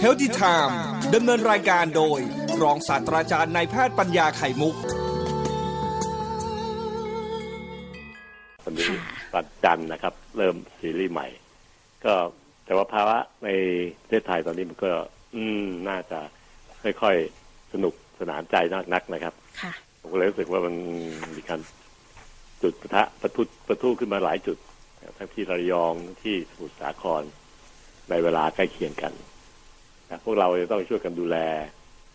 เฮลติไทม์ดำเนินรายการโดย รองศาสตราจารย์นายแพทย์ปัญญาไข่มุก วันนี้วันจันทร์นะครับ เริ่มซีรีส์ใหม่ ก็แต่ว่าภาวะในประเทศไทยตอนนี้มันก็ อืมน่าจะค่อยๆสนุกสนานใจนักนักนะครับค่ะผมก็เลยรู้สึกว่ามันมีการจุดประทะประทุประทุขึ้นมาหลายจุด ทั้งที่ระยองทั้งที่สมุทรสาครในเวลาใกล้เคียงกัน นะพวกเราจะต้องช่วยกันดูแล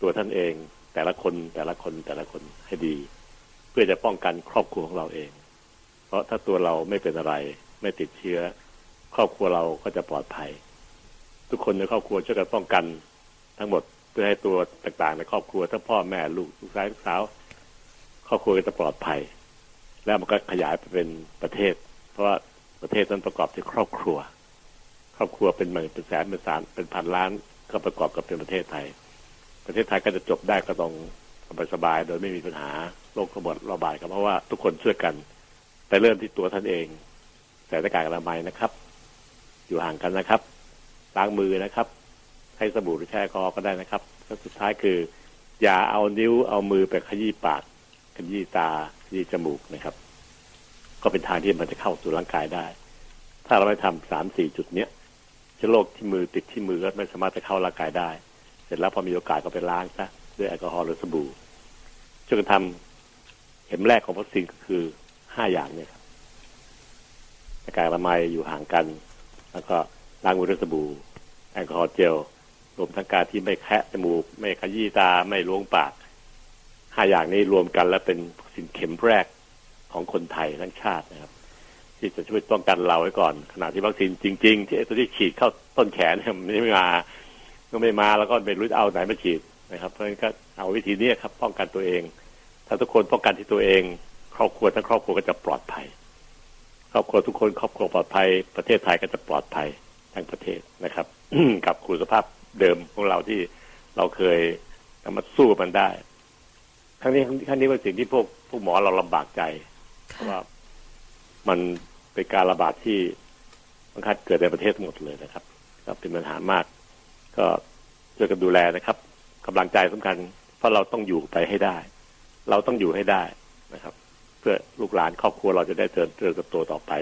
ตัวท่านเอง แต่ละคนแต่ละคนแต่ละคนให้ดี เพื่อจะป้องกันครอบครัวของเราเอง เพราะถ้าตัวเราไม่เป็นอะไร ไม่ติดเชื้อ ครอบครัวเราก็จะปลอดภัย ทุกคนในครอบครัวช่วยกันป้องกันทั้งหมดเพื่อให้ตัวต่างๆในครอบครัวทั้งพ่อแม่ลูกลูกชายลูกสาว ครอบครัวก็จะปลอดภัย แล้วมันก็ขยายไปเป็นประเทศ เพราะว่าประเทศนั้นประกอบด้วยครอบครัว ครอบครัวเป็นหมื่นเป็นแสนเป็นแสนเป็นพันล้าน ก็ประกอบกับเป็นประเทศไทย ประเทศไทยก็จะจบได้ก็ต้องสบายๆโดยไม่มีปัญหาโรคระบาดระบาดครับเพราะว่าทุกคนช่วยกัน แต่เริ่มที่ตัวท่านเองใส่หน้ากากอนามัยนะครับ อยู่ห่างกันนะครับล้างมือนะครับ ให้สบู่หรือแช่คอก็ได้นะครับแล้วสุดท้ายคือ อย่าเอานิ้วเอามือไปขยี้ปากขยี้ตาขยี้จมูกนะครับ ก็เป็นทางที่มันจะเข้าสู่ร่างกายได้ ถ้าเราไม่ทำสามสี่จุดเนี้ย เชื้อโรคที่มือติดที่มือก็ไม่สามารถจะเข้าร่างกายได้ เสร็จแล้วพอมีโอกาสก็ไปล้างซะด้วยแอลกอฮอล์หรือสบู่ช่วยกันทำเข็มแรกของวัคซีนก็คือห้าอย่างเนี่ยครับหน้ากากอนามัยอยู่ห่างกัน แล้วก็ล้างมือด้วยสบู่แอลกอฮอล์เจลรวมทั้งการที่ไม่แคะจมูก ไม่ขยี้ตาไม่ล้วงปากห้าอย่างนี้รวมกันแล้วเป็นวัคซีนเข็มแรกของคนไทยทั้งชาตินะครับ ที่จะช่วยป้องกันเราไว้ก่อน ขณะที่วัคซีนจริง ๆ ที่ไอตัวที่ฉีดเข้าต้นแขนเนี่ยมันไม่มาก็ไม่มาแล้วก็ไม่รู้จะเอาไหนมาฉีดนะครับ เพราะฉะนั้นก็เอาวิธีนี้ครับ ป้องกันตัวเอง ถ้าทุกคนป้องกันที่ตัวเองครอบครัวทั้งครอบครัวก็จะปลอดภัย ครอบครัวทุกคนครอบครัวปลอดภัย ประเทศไทยก็จะปลอดภัยทั้งประเทศนะครับกับคุณสภาพเดิมของเราที่เราเคยนำมาสู้มันได้ทั้งนี้ทั้งนี้เป็นสิ่งที่พวกพวกหมอเราลำบากใจเพราะว่า มันเป็นการระบาดที่มันคัดเกิดในประเทศทั้งหมดเลยนะครับก็เป็นปัญหามาก ก็ช่วยกันดูแลนะครับกำลังใจสำคัญ เพราะเราต้องอยู่ไปให้ได้ เราต้องอยู่ให้ได้นะครับ เพื่อลูกหลานครอบครัวเราจะได้เจริญเติบโตต่อไป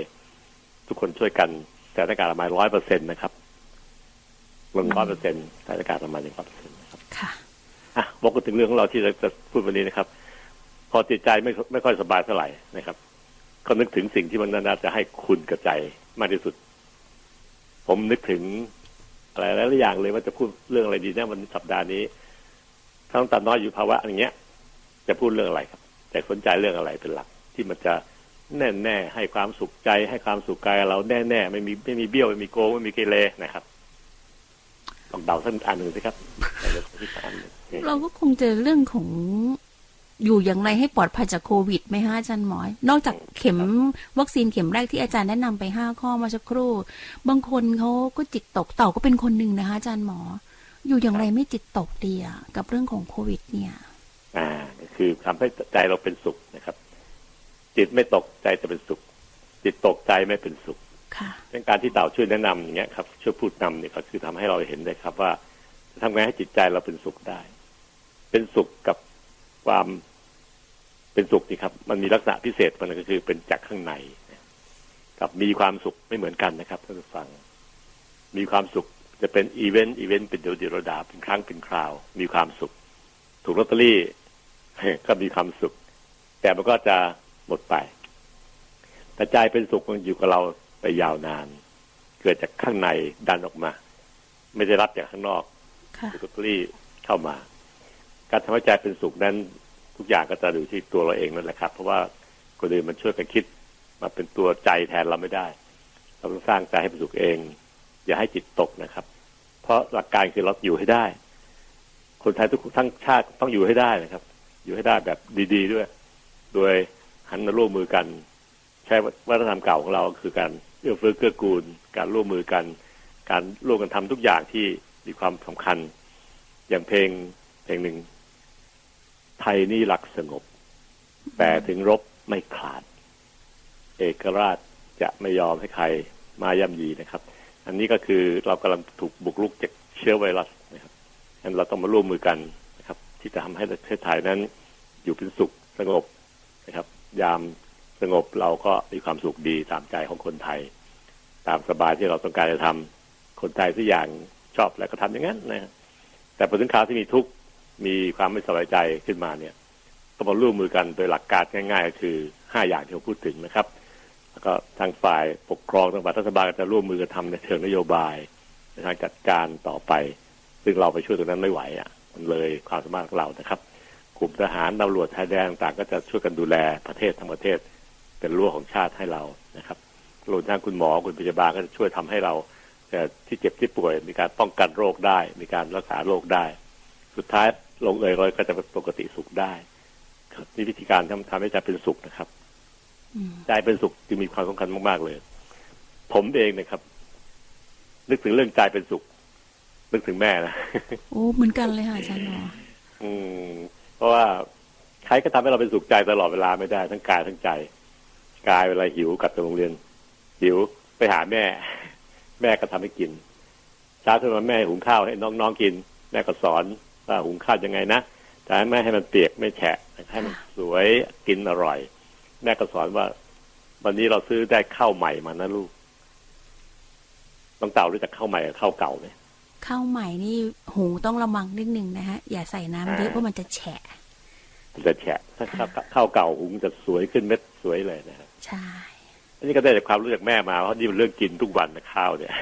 ทุกคนช่วยกันแต่หน้ากากอนามัยร้อยเปอร์เซ็นต์นะครับลงร้อยเปอร์เซ็นต์แต่หน้ากากอนามัยหนึ่งร้อยเปอร์เซ็นต์นะครับค่ะอะบอกกันถึงเรื่องของเราที่เราจะพูดวันนี้นะครับ พอจิตใจไม่ไม่ค่อยสบายเท่าไหร่นะครับ ก็นึกถึงสิ่งที่มันน่าจะให้คุณกระใจมากที่สุด ผมนึกถึงอะไรหลายๆอย่างเลยว่าจะพูดเรื่องอะไรดีนะวันสัปดาห์นี้ถ้าต้องตัดน้อยอยู่ภาวะอย่างเงี้ย จะพูดเรื่องอะไรครับ แต่สนใจเรื่องอะไรเป็นหลัก ที่มันจะแน่แน่ๆให้ความสุขใจ ให้ความสุขกายเราแน่แน่ๆไม่มีไม่มีเบี้ยวไม่มีโกงไม่มีเกเรนะครับลองเดาสักอันหนึ่งสิครับเรื่องที่สามหนึ่งเราก็คงจะเรื่องของ อยู่อย่างไรให้ปลอดภัยจากโควิดไหมฮะอาจารย์หมอยนอกจากเข็มวัคซีนเข็มแรกที่อาจารย์แนะนำไปห้าข้อมาสักครู่ บางคนเขาก็จิตตกเต่าก็เป็นคนหนึ่งนะคะอาจารย์หมอ อยู่อย่างไรไม่จิตตกดีอะกับเรื่องของโควิด เนี่ย อ่าคือทำให้ใจเราเป็นสุขนะครับ จิตไม่ตกใจจะเป็นสุข จิตตกใจไม่เป็นสุขค่ะเป็นการที่เต่าช่วยแนะนำอย่างเงี้ยครับช่วยพูดนำเนี่ยก็คือทำให้เราเห็นได้ครับ ว่าจะทำไงให้จิตใจเราเป็นสุขได้ เป็นสุขกับความ เป็นสุขนี่ครับ มันมีลักษณะพิเศษมันก็คือเป็นจากข้างในกับมีความสุขไม่เหมือนกันนะครับท่านผู้ฟัง มีความสุขจะเป็น event event เป็นเดี๋ยวเดี๋ยวดาเป็นครั้งเป็นคราว มีความสุข ถูกลอตเตอรี่ก็มีความสุข แต่มันก็จะหมดไป แต่ใจเป็นสุขมันอยู่กับเราไปยาวนาน เกิดจากข้างในดันออกมา ไม่ได้รับจากข้างนอกค่ะถูกลอตเตอรี่เข้ามา การทำให้ใจเป็นสุขนั้น ทุกอย่างก็จะอยู่ที่ตัวเราเองนั่นแหละครับ เพราะว่าคนอื่นมันช่วยกันคิดมาเป็นตัวใจแทนเราไม่ได้ เราต้องสร้างใจให้เป็นสุขเอง อย่าให้จิตตกนะครับ เพราะหลักการคือเราอยู่ให้ได้ คนไทยทุกทั้งชาติต้องอยู่ให้ได้นะครับ อยู่ให้ได้แบบดี ๆ ด้วย โดยหันมาร่วมมือกัน ใช้วัฒนธรรมเก่าของเราคือการเอื้อเฟื้อเกื้อกูล การร่วมมือกัน การร่วมกันทำทุกอย่างที่มีความสำคัญ อย่างเพลงเพลงหนึ่ง ไทยนี่หลักสงบ แต่ถึงรบไม่ขาด เอกราชจะไม่ยอมให้ใครมาย่ำยีนะครับ อันนี้ก็คือเรากำลังถูกบุกรุกจากเชื้อไวรัสนะครับงั้นเราต้องมาร่วมมือกันนะครับ ที่จะทำให้ประเทศไทยนั้น อยู่เป็นสุขสงบนะครับ ยามสงบเราก็มีความสุขดีตามใจของคนไทย ตามสบายที่เราต้องการจะทำคนไทยทุกอย่างชอบแล้วก็ทำอย่างนั้นนะแต่พอถึงคราวที่มีทุกข์ มีความไม่สบายใจขึ้นมาเนี่ย ก็มาร่วมมือกันโดยหลักการง่ายๆ คือห้าอย่างที่เราพูดถึงนะครับ แล้วก็ทางฝ่ายปกครองทางฝ่ายรัฐบาลก็จะร่วมมือกันทำในเชิงนโยบายในทางจัดการต่อไป ซึ่งเราไปช่วยตรงนั้นไม่ไหวอะ มันเลยความสามารถของเรานะครับ กลุ่มทหารตำรวจชายแดนต่างก็จะช่วยกันดูแลประเทศทั้งประเทศ เป็นรั้วของชาติให้เรานะครับรวมทั้งคุณหมอคุณพยาบาลก็จะช่วยทำให้เราเอ่ที่เจ็บที่ป่วย มีการป้องกันโรคได้ มีการรักษาโรคได้ สุดท้าย ลงเอยรอยก็จะเป็นปกติสุขได้ครับนี่วิธีการทำทำให้ใจเป็นสุขนะครับอืมใจเป็นสุขจึงมีความสำคัญมากๆเลย ผมเองนะครับ นึกถึงเรื่องใจเป็นสุข นึกถึงแม่นะโอ้เหมือนกันเลยค่ะอาจารย์หมออืม เพราะว่าใครก็ทำให้เราเป็นสุขใจตลอดเวลาไม่ได้ทั้งกายทั้งใจกายเวลาหิวกลับจากโรงเรียน หิวไปหาแม่ แม่ก็ทำให้กินเช้าขึ้นมาแม่หุงข้าวให้น้องๆกิน แม่ก็สอนว่า หุงข้าวยังไงนะจะให้แม่ให้มันเปียกไม่แฉะให้มันสวยกินอร่อย แม่ก็สอนว่า วันนี้เราซื้อได้ข้าวใหม่มานะลูกน้องเต่ารู้จักข้าวใหม่กับข้าวเก่าไหมข้าวใหม่นี่หูต้องระวังนิดนึงนะฮะอย่าใส่น้ำเยอะอ่าเพราะมันจะแฉะมันจะแฉะถ้าข้าวข้าวเก่าหุงจะสวยขึ้นเม็ดสวยเลยนะครับใช่อันนี้ก็ได้จากความรู้จากแม่มาเพราะนี่เป็นเรื่องกินทุกวันนะข้าวเนี่ย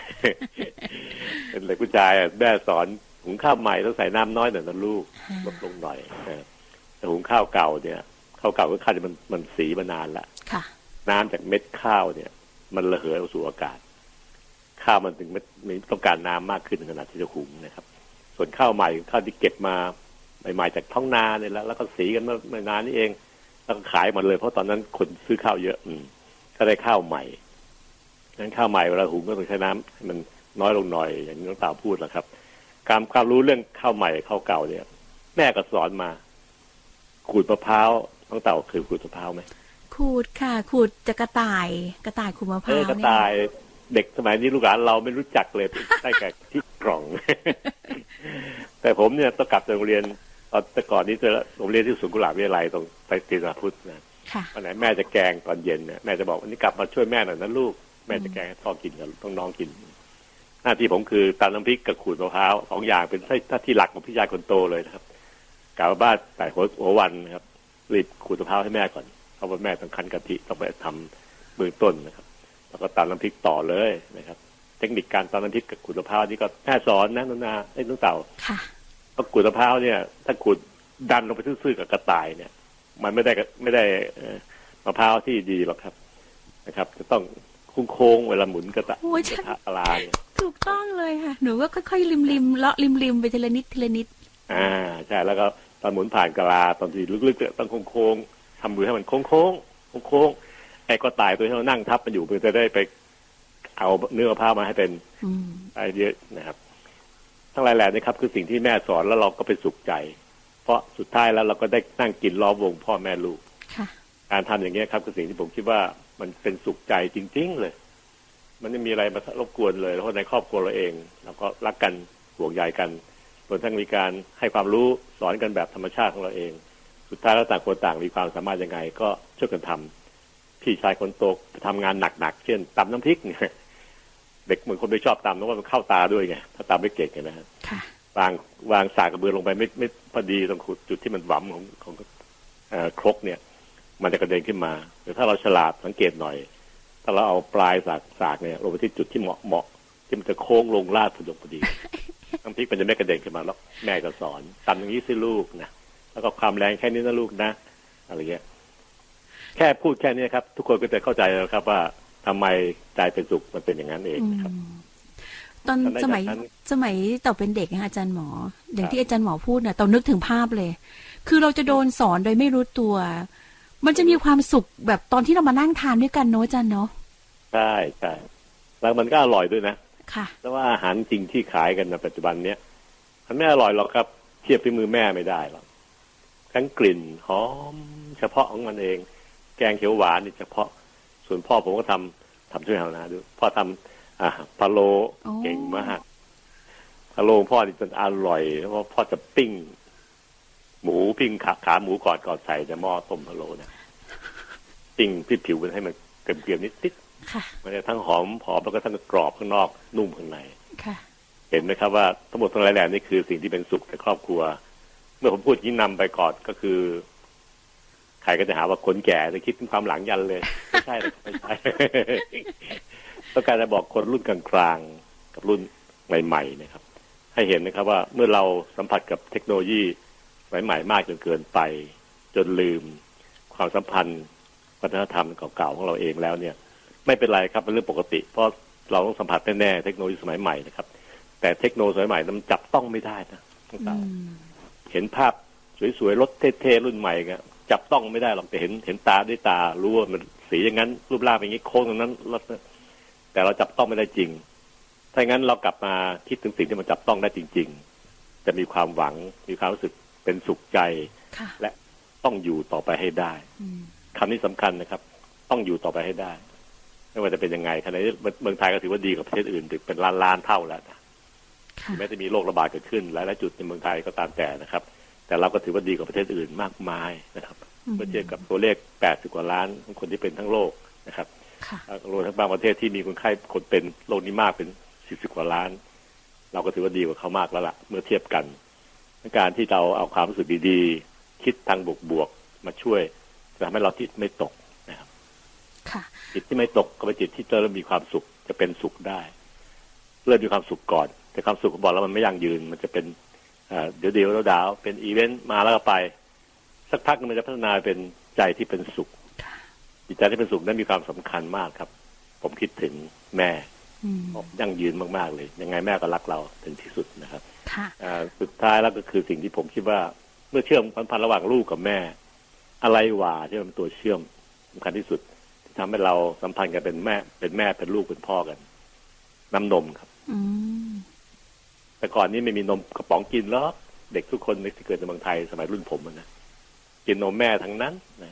เป็นเลยผู้ชายอะแม่สอน หุงข้าวใหม่ต้องใส่น้ำน้อยหน่อยนะลูกอ่าลดลงหน่อยเออแต่หุงข้าวเก่าเนี่ยข้าวเก่าก็ข้าวที่มันมันสีมานานละค่ะ น้ำจากเม็ดข้าวเนี่ย มันระเหยออกสู่อากาศ ข้าวมันถึงไม่ไม่ต้องการน้ำมากขึ้นขนาดที่จะหุงนะครับ ส่วนข้าวใหม่ข้าวที่เก็บมาใหม่ๆจากท้องนาเนี่ยแล้วแล้วก็สีกันเมื่อไม่นานนี้เอง แล้วก็ขายหมดเลย เพราะตอนนั้นคนซื้อข้าวเยอะ อืมก็ได้ข้าวใหม่นั้นข้าวใหม่เวลาหุงก็ต้องใช้น้ำให้มันน้อยลงหน่อยอย่างที่น้องตาวพูดแหละครับ การความรู้เรื่องข้าวใหม่ข้าวเก่าเนี่ย แม่ก็สอนมา ขูดมะพร้าวน้องเต่าเคยขูดมะพร้าวไหมขูดค่ะ ขูดจะกระต่าย กระต่ายขูดมะพเอร้าอวกระเนี่ยต่ายเด็กสมัยนี้ลูกหลานเราไม่รู้จักเลยได้แก่ที่กล่อง แต่ผมเนี่ยต้องกลับจากโรงเรียนตอนแต่ก่อนนี้จะโรงเรียนที่สุนกุหลาบวิทยาลัยตรงไปตีนาพุทธนะค่ะวันไหนแม่จะแกงตอนเย็นเนี่ยแม่จะบอกวันนี้กลับมาช่วยแม่หน่อยนะลูก แม่จะแกงให้พ่อกินกับต้องน้องกิน หน้าที่ผมคือตำน้ำพริกกับขูดมะพร้าวสองอย่างเป็นหน้าที่หลักของพี่ชายคนโตเลยนะครับกลับมาบ้านแต่หัวหัววันนะครับรีบขูดมะพร้าวให้แม่ก่อนเพราะว่าแม่ต้องคั้นกะทิต้องไปทำเบื้องต้นนะครับ แล้วก็ตำน้ำพริกต่อเลยนะครับ เทคนิคการตำน้ำพริกกับขูดมะพร้าวนี่ก็แม่สอนนะนุนาไอ้ยนุ้งเต่าค่ะเพราะขูดมะพร้าวเนี่ย ถ้าขูดดันลงไปซื่อๆกับกระต่ายเนี่ย มันไม่ได้ไม่ได้เอ่อมะพร้าวที่ดีหรอกครับนะครับ จะต้อง โค้งๆเวลาหมุนกระตะโอ้ยกระใช่ทะปลาเนี่ยถูกต้องเลยค่ะ หนูก็ค่อยๆริมริมๆเลาะริมริมๆไปทีละนิดทีละนิด อ่าใช่แล้วก็ตอนหมุนผ่านกะลาตอนที่ลึกๆเนี่ยต้องโค้งๆทำมือให้มันโค้งๆโค้งๆไอ้กระต่ายตัวที่เรานั่งทับมันอยู่มันจะได้ไปเอาเนื้อมะพร้าวมาให้เป็นอืมได้เยอะนะครับ ทั้งหลายแหล่นี่ครับ คือสิ่งที่แม่สอนแล้วเราก็ไปสุขใจ เพราะสุดท้ายแล้วเราก็ได้นั่งกินล้อมวงพ่อแม่ลูกค่ะการทำอย่างนี้ยครับคือสิ่งที่ผมคิดว่า มันเป็นสุขใจจริง ๆ เลย มันไม่มีอะไรมารบกวนเลยเพราะในครอบครัวเราเองเราก็รักกันห่วงใยกันรวมทั้งมีการให้ความรู้สอนกันแบบธรรมชาติของเราเอง สุดท้ายแล้วต่างคนต่างมีความสามารถยังไง ก็ช่วยกันทำพี่ชายคนโตทำงานหนักๆเช่นตำน้ำพริกเนี่ยเด็กเหมือนคนไม่ชอบตำเพราะว่ามันเข้าตาด้วยไงถ้าตำไม่เก่งเนี่ยนะฮะค่ะวางวางสากกระเบือลงไปไม่ไม่พอดีตรงจุดที่มันหวำของของเอ่อครกเนี่ย มันจะกระเด็นขึ้นมาแต่ถ้าเราฉลาดสังเกตหน่อย ถ้าเราเอาปลายสากสากเนี่ยลงไปที่จุดที่เหมาะเหมาะที่มันจะโค้งลงลาดพอดีพอดีน้ำพริกมันจะไม่กระเด็นขึ้นมาแล้วแม่ก็สอนตำอย่างนี้สิลูกนะแล้วก็ความแรงแค่นี้นะลูกนะอะไรเงี้ยแค่พูดแค่นี้ครับ ทุกคนก็จะเข้าใจแล้วครับ ว่าทำไมใจเป็นสุขมันเป็นอย่างนั้นเองอืนะครับมตอนตอนนั้นสมัยจากนั้นสมัยต่อเป็นเด็กนะคะอาจารย์หมอ อย่างครับที่อาจารย์หมอพูดเนี่ยต่อนึกถึงภาพเลย คือเราจะโดนสอนโดยไม่รู้ตัว มันจะมีความสุขแบบตอนที่เรามานั่งทานด้วยกันเนอะอาจารย์เนาะใช่ใช่แล้วมันก็อร่อยด้วยนะค่ะแต่ว่าอาหารจริงที่ขายกันในปัจจุบันเนี้ยมันไม่อร่อยหรอกครับ เทียบฝีมือแม่ไม่ได้หรอกทั้งกลิ่นหอม เฉพาะของมันเอง แกงเขียวหวานนี่เฉพาะ ส่วนพ่อผมก็ทำทำช่วยทำนะดูพ่อทำอ่าพะโลโอ้เก่งมากพะโล้พ่อนี่จนอร่อยแล้วพ่อจะปิ้ง หมูปิ้งขาขาหมูก่อนก่อนใส่ในหม้อต้มพะโล้เนี่ยปิ้งที่ผิวมันให้มันเกรียมๆนิดนิดค่ะมันจะทั้งหอมหอมแล้วก็ทั้งกรอบข้างนอกนุ่มข้างในค่ะเห็นไหมครับว่าทั้งหมดทั้งหลายแหล่นี่คือสิ่งที่เป็นสุขในครอบครัว เมื่อผมพูดยิ่งนำไปก่อนก็คือใครก็จะหาว่าคนแก่จะคิดถึงความหลังยันเลยไม่ใช่นะครับไม่ใช่ต้องการจะบอกคนรุ่นกลางๆกับรุ่นใหม่ๆนะครับ ให้เห็นนะครับว่าเมื่อเราสัมผัสกับเทคโนโลยี สมัยใหม่มากจนเกินไป จนลืมความสัมพันธ์วัฒนธรรมเก่าๆของเราเองแล้วเนี่ย ไม่เป็นไรครับเป็นเรื่องปกติ เพราะเราต้องสัมผัสแน่ๆเทคโนโลยีสมัยใหม่นะครับ แต่เทคโนโลยีสมัยใหม่นั้นมันจับต้องไม่ได้นะทั้งอืสามมเห็นภาพสวยๆรถเท่ๆรุ่นใหม่ก็จับต้องไม่ได้หรอกแต่เห็นเห็นตาด้วยตา รู้ว่ามันสีอย่างนั้น รูปร่างเป็นอย่างนี้โค้งตรงนั้นรถแต่เราจับต้องไม่ได้จริง ถ้าอย่างนั้นเรากลับมาคิดถึงสิ่งที่มันจับต้องได้จริง ๆ จะมีความหวังมีความรู้สึก เป็นสุขใจค่ะและต้องอยู่ต่อไปให้ได้อืมคำนี้สำคัญนะครับ ต้องอยู่ต่อไปให้ได้ ไม่ว่าจะเป็นยังไงขณะนี้เมืองไทยก็ถือว่าดีกว่าประเทศอื่นถึงเป็นล้านล้านๆเท่าแล้วนะค่ะแม้จะมีโรคระบาดเกิดขึ้นหลายๆจุดในเมืองไทยก็ตามแต่นะครับ แต่เราก็ถือว่าดีกว่าประเทศอื่นมากมายนะครับอืมเมื่อเทียบกับตัวเลข 80 กว่าล้านของคนที่เป็นทั้งโลกนะครับค่ะรวมทั้งบางประเทศที่มีคนไข้คนเป็นโรคนี้มากเป็น 40 กว่าล้าน เราก็ถือว่าดีกว่าเขามากแล้วล่ะ เมื่อเทียบกัน การที่เราเอาความรู้สึกดีๆ คิดทางบวกๆมาช่วยจะทำให้เราจิตไม่ตกนะครับค่ะจิตที่ไม่ตกก็เป็นจิตที่จะเริ่มมีความสุขจะเป็นสุขได้เริ่มมีความสุขก่อน แต่ความสุขผมบอกแล้วมันไม่ยั่งยืน มันจะเป็นเอ่อเดี๋ยวเดียวแล้วดาว เป็นอีเวนต์มาแล้วก็ไป สักพักหนึงมันจะพัฒนาเป็นใจที่เป็นสุขค่ะจิตใจที่เป็นสุขนั้นมีความสำคัญมากครับ ผมคิดถึงแม่อืม ยั่งยืนมาก ๆ เลย ยังไงแม่ก็รักเราถึงที่สุดนะครับค่ะอ่าสุดท้ายแล้วก็คือสิ่งที่ผมคิดว่า เมื่อเชื่อมพันพันระหว่างลูกกับแม่ อะไรหว่าที่มันเป็นตัวเชื่อมสำคัญที่สุด ที่ทำให้เราสัมพันธ์กันเป็นแม่ เป็นแม่เป็นลูกเป็นพ่อกัน น้ำนมครับอืมแต่ก่อนนี้ไม่มีนมกระป๋องกินหรอกเด็กทุกคนที่เกิดในเมืองไทยสมัยรุ่นผมอะนะกินนมแม่ทั้งนั้นนะ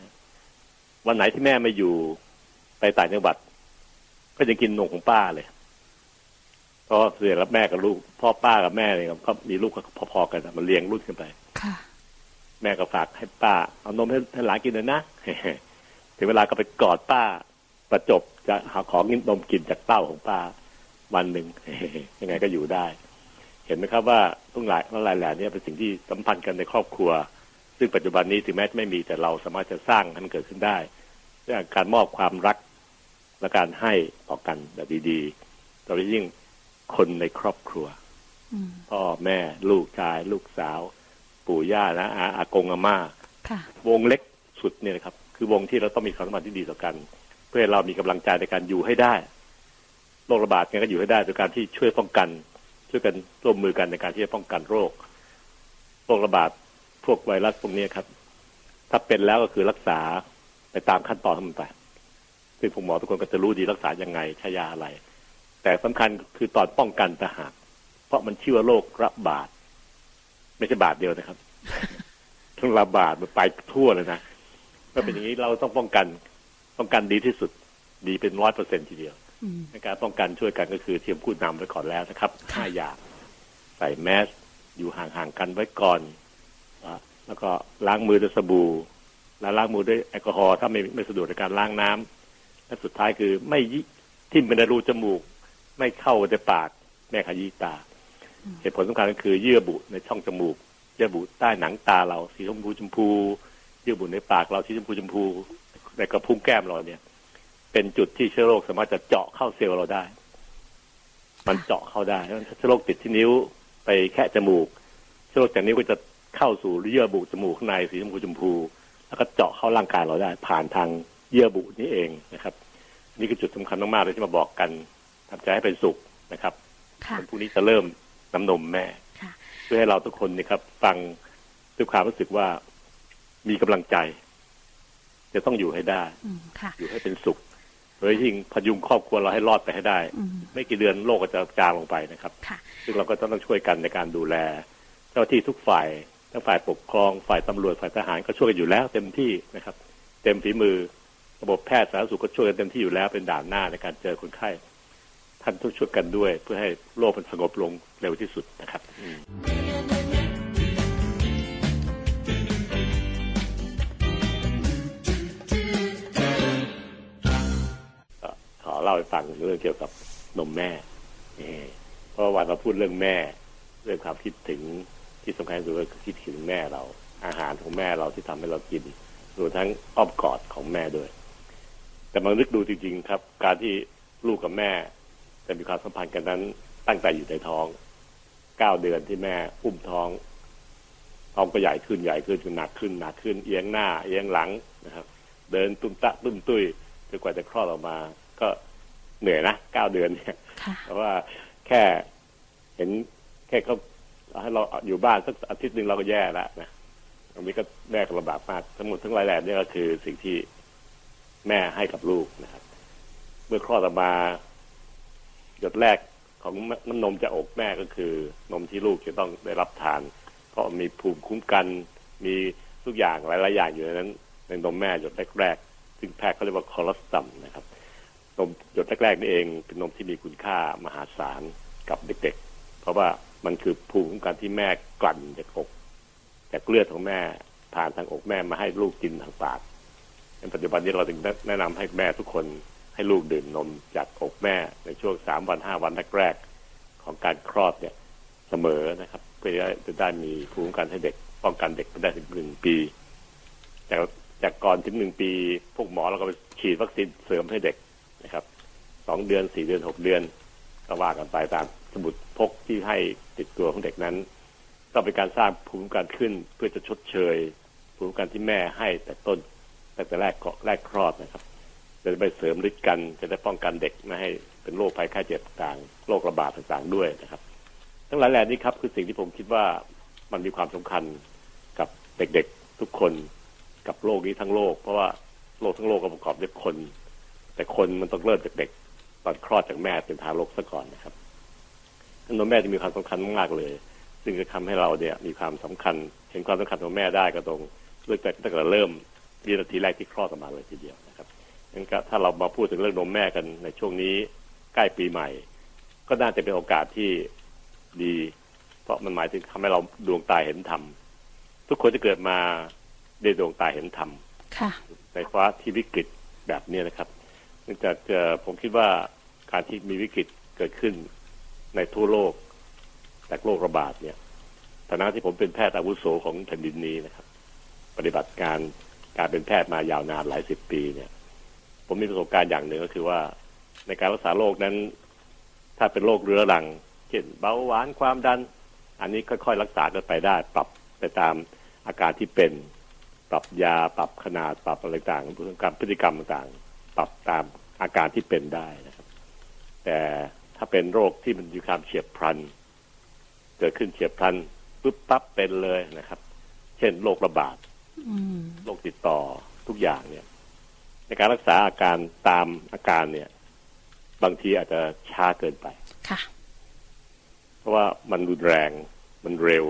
วันไหนที่แม่ไม่อยู่ไปต่างจังหวัด ก็จะกินนมของป้าเลย เพราะเสียรับแม่กับลูก พ่อป้ากับแม่เนี่ยก็มีลูกพอๆกันอะมันเลี้ยงรุ่นกันไปค่ะแม่ก็ฝากให้ป้า เอานมให้ให้หลานกินเลยนะถึงเวลาก็ไปกอดป้า ประจบจะหาของนมกินจากเต้าของป้าวันหนึ่งยังไงก็อยู่ได้ เห็นไหมครับว่าทุกหลายทั้งหลายแหล่เนี่ยเป็นสิ่งที่สัมพันธ์กันในครอบครัว ซึ่งปัจจุบันนี้ถึงแม้จะไม่มีแต่เราสามารถจะสร้างให้มันเกิดขึ้นได้ด้วยการมอบความรักและการให้ต่อกันแบบดีๆโดยเฉพาะยิ่ง คนในครอบครัวอืมพ่อแม่ ลูกชาย ลูกสาว ปู่ย่านะอาอากงอาม่าค่ะวงเล็กสุดเนี่ยนะครับ คือวงที่เราต้องมีความสัมพันธ์ที่ดีต่อกัน เพื่อให้เรามีกำลังใจในการอยู่ให้ได้โรคระบาดเนี่ยก็อยู่ให้ได้โดยการที่ช่วยป้องกัน ช่วยกันร่วมมือกันในการที่จะป้องกันโรคโรคระบาดพวกไวรัสพวกนี้ครับ ถ้าเป็นแล้วก็คือรักษาไปตามขั้นตอนของมันไปซึ่งผมหมอทุกคนก็จะรู้ดีรักษายังไงใช้ยาอะไร แต่สำคัญคือตอนป้องกันต่างหากเพราะมันชื่อว่าโรคระบาด ไม่ใช่บาทเดียวนะครับทั้งระบาดมันไปทั่วเลยนะเมื่อเป็นอย่างนี้เราต้องป้องกันป้องกันดีที่สุด ดีเป็นร้อยเปอร์เซ็นทีเดียวอืมในการป้องกันช่วยกันก็คือเทียมพูดนำไว้ก่อนแล้วนะครับห้าอย่างใส่แมสอยู่ห่างๆกันไว้ก่อนอะแล้วก็ล้างมือด้วยสบู่แล้วล้างมือด้วยแอลกอฮอล์ถ้าไม่ไม่สะดวกในการล้างน้ำและสุดท้ายคือไม่ยิทิ่มไปในรูจมูก ไม่เข้าไปในปากแม่ขยี้ตา เหตุผลสำคัญก็คือเยื่อบุในช่องจมูก เยื่อบุใต้หนังตาเราสีชมพูชมพู เยื่อบุในปากเราสีชมพูชมพูในกระพุ้งแก้มเราเนี่ย เป็นจุดที่เชื้อโรคสามารถจะเจาะเข้าเซลล์เราได้ มันเจาะเข้าได้ถ้าเชื้อโรคติดที่นิ้วไปแค่จมูก เชื้อโรคจากนิ้วก็จะเข้าสู่เยื่อบุจมูกข้างในสีชมพูชมพู แล้วก็เจาะเข้าร่างกายเราได้ ผ่านทางเยื่อบุนี้เองนะครับนี่คือจุดสำคัญมากๆเลยที่มาบอกกัน ทำใจให้เป็นสุขนะครับค่ะวันพรุ่งนี้จะเริ่มน้ำนมแม่ค่ะเพื่อให้เราทุกคนนะครับ ฟังด้วยความรู้สึกว่ามีกำลังใจ จะต้องอยู่ให้ได้อืมค่ะอยู่ให้เป็นสุขโดยยิ่งพยุงครอบครัวเราให้รอดไปให้ได้อืมไม่กี่เดือนโลกก็จะจางลงไปนะครับค่ะซึ่งเราก็ต้องช่วยกันในการดูแล เจ้าที่ทุกฝ่ายทั้งฝ่ายปกครองฝ่ายตำรวจฝ่ายทหารก็ช่วยกันอยู่แล้ว เต็มที่นะครับ เต็มฝีมือ ระบบแพทย์สาธารณสุขก็ช่วยกันเต็มที่อยู่แล้วเป็นด่านหน้าในการเจอคนไข้ถ้า ท่านทุกช่วยกันด้วย เพื่อให้โลกมันสงบลงเร็วที่สุดนะครับอขอเล่าให้ฟังเรื่องเกี่ยวกับนมแม่เพราะวันเราพูดเรื่องแม่ เรื่องความคิดถึงที่สำคัญที่สุดก็คือคิดถึงแม่เรา อาหารของแม่เราที่ทำให้เรากินรวมทั้งอ้อมกอดของแม่ด้วย แต่มานึกดูจริงๆครับ การที่ลูกกับแม่ จะมีความสัมพันธ์กันนั้น ตั้งแต่อยู่ในท้องเก้าเดือนที่แม่อุ้มท้องท้องก็ใหญ่ขึ้นใหญ่ขึ้นจนหนักขึ้นหนักขึ้นเอียงหน้า เอียงหลังนะครับ เดินตุ้มตะตุ้มตุ้ยจนกว่าจะคลอดออกมา ก็เหนื่อยนะเก้าเดือนเนี่ยค่ะเพราะว่าแค่เห็นแค่เขาให้เราอยู่บ้านสักอาทิตย์หนึ่งเราก็แย่แล้วนะอันนี้ก็แม่ก็ลำบากมากทั้งหมดทั้งหลายแหล่นี่ก็คือสิ่งที่แม่ให้กับลูกนะครับ เมื่อคลอดออกมา หยดแรกของน้ำนมจากอกแม่ก็คือ นมที่ลูกจะต้องได้รับทาน เพราะมีภูมิคุ้มกัน มีทุกอย่างหลายๆอย่างอยู่ในนั้นในนมแม่หยดแรกๆซึ่งแพทย์เขาเรียกว่าคอเลสตอมนะครับนมหยดแรกๆนี่เองเป็นนมที่มีคุณค่ามหาศาลกับเด็กๆ เพราะว่ามันคือภูมิคุ้มกันที่แม่กลั่นจากอกจากเลือดของแม่ผ่านทางอกแม่มาให้ลูกกินทางปากในปัจจุบันนี้เราถึงแนะนำให้แม่ทุกคน ให้ลูกดื่มนมจากอกแม่ในช่วงสามวันห้าวันแรกๆของการคลอดเนี่ยเสมอนะครับเพื่อจะได้มีภูมิคุ้มกันให้เด็กป้องกันเด็กไปได้ถึงหนึ่งปีจากจากก่อนถึงหนึ่งปี พวกหมอเราก็ไปฉีดวัคซีนเสริมให้เด็กนะครับสองเดือนสี่เดือนหกเดือนก็ว่ากันไปตามสมุดพกที่ให้ติดตัวของเด็กนั้นต้องเป็นการสร้างภูมิคุ้มกันขึ้น เพื่อจะชดเชยภูมิคุ้มกันที่แม่ให้แต่ต้นตั้งแต่แรกแรกคลอดนะครับ จะได้ไปเสริมฤทธิ์กันจะได้ป้องกันเด็กไม่ให้เป็นโรคภัยไข้เจ็บต่างโรคระบาดต่างๆด้วยนะครับ ทั้งหลายแหล่นี้ครับคือสิ่งที่ผมคิดว่ามันมีความสำคัญกับเด็กๆทุกคนกับโลกนี้ทั้งโลก เพราะว่าโลกทั้งโลกก็ประกอบด้วยคน แต่คนมันต้องเริ่มจากเด็กตอนคลอดจากแม่เป็นทารกซะก่อนนะครับนมแม่จะมีความสำคัญมากเลย ซึ่งจะทำให้เราเนี่ยมีความสำคัญ เห็นความสำคัญของแม่ได้ก็ตรงเรื่องแต่ตั้งแต่เริ่มวินาทีแรกที่คลอดออกมาเลยทีเดียว งั้นก็ถ้าเรามาพูดถึงเรื่องนมแม่กันในช่วงนี้ใกล้ปีใหม่ ก็น่าจะเป็นโอกาสที่ดี เพราะมันหมายถึงทำให้เราดวงตาเห็นธรรมทุกคนจะเกิดมาได้ดวงตาเห็นธรรมค่ะในฟ้าที่วิกฤตแบบนี้นะครับเนื่องจากเอ่อผมคิดว่าการที่มีวิกฤตเกิดขึ้นในทั่วโลกจากโรคระบาดเนี่ยฐานะที่ผมเป็นแพทย์อาวุโสของแผ่นดินนี้นะครับ ปฏิบัติการการเป็นแพทย์มายาวนานหลายสิบปีเนี่ย ผมมีประสบการณ์อย่างหนึ่งก็คือว่า ในการรักษาโรคนั้น ถ้าเป็นโรคเรื้อรัง เช่นเบาหวานความดัน อันนี้ค่อยๆ รักษากันไปได้ ปรับไปตามอาการที่เป็น ปรับยาปรับขนาดปรับอะไรต่างพฤติกรรมพฤติกรรมต่างๆปรับตามอาการที่เป็นได้นะครับ แต่ถ้าเป็นโรคที่มันมีความเฉียบพลัน เกิดขึ้นเฉียบพลันปุ๊บปั๊บเป็นเลยนะครับ เช่นโรคระบาดอืมโรคติดต่อทุกอย่างเนี่ย ในการรักษาอาการตามอาการเนี่ย บางทีอาจจะช้าเกินไปค่ะ เพราะว่ามันรุนแรงมันเร็ว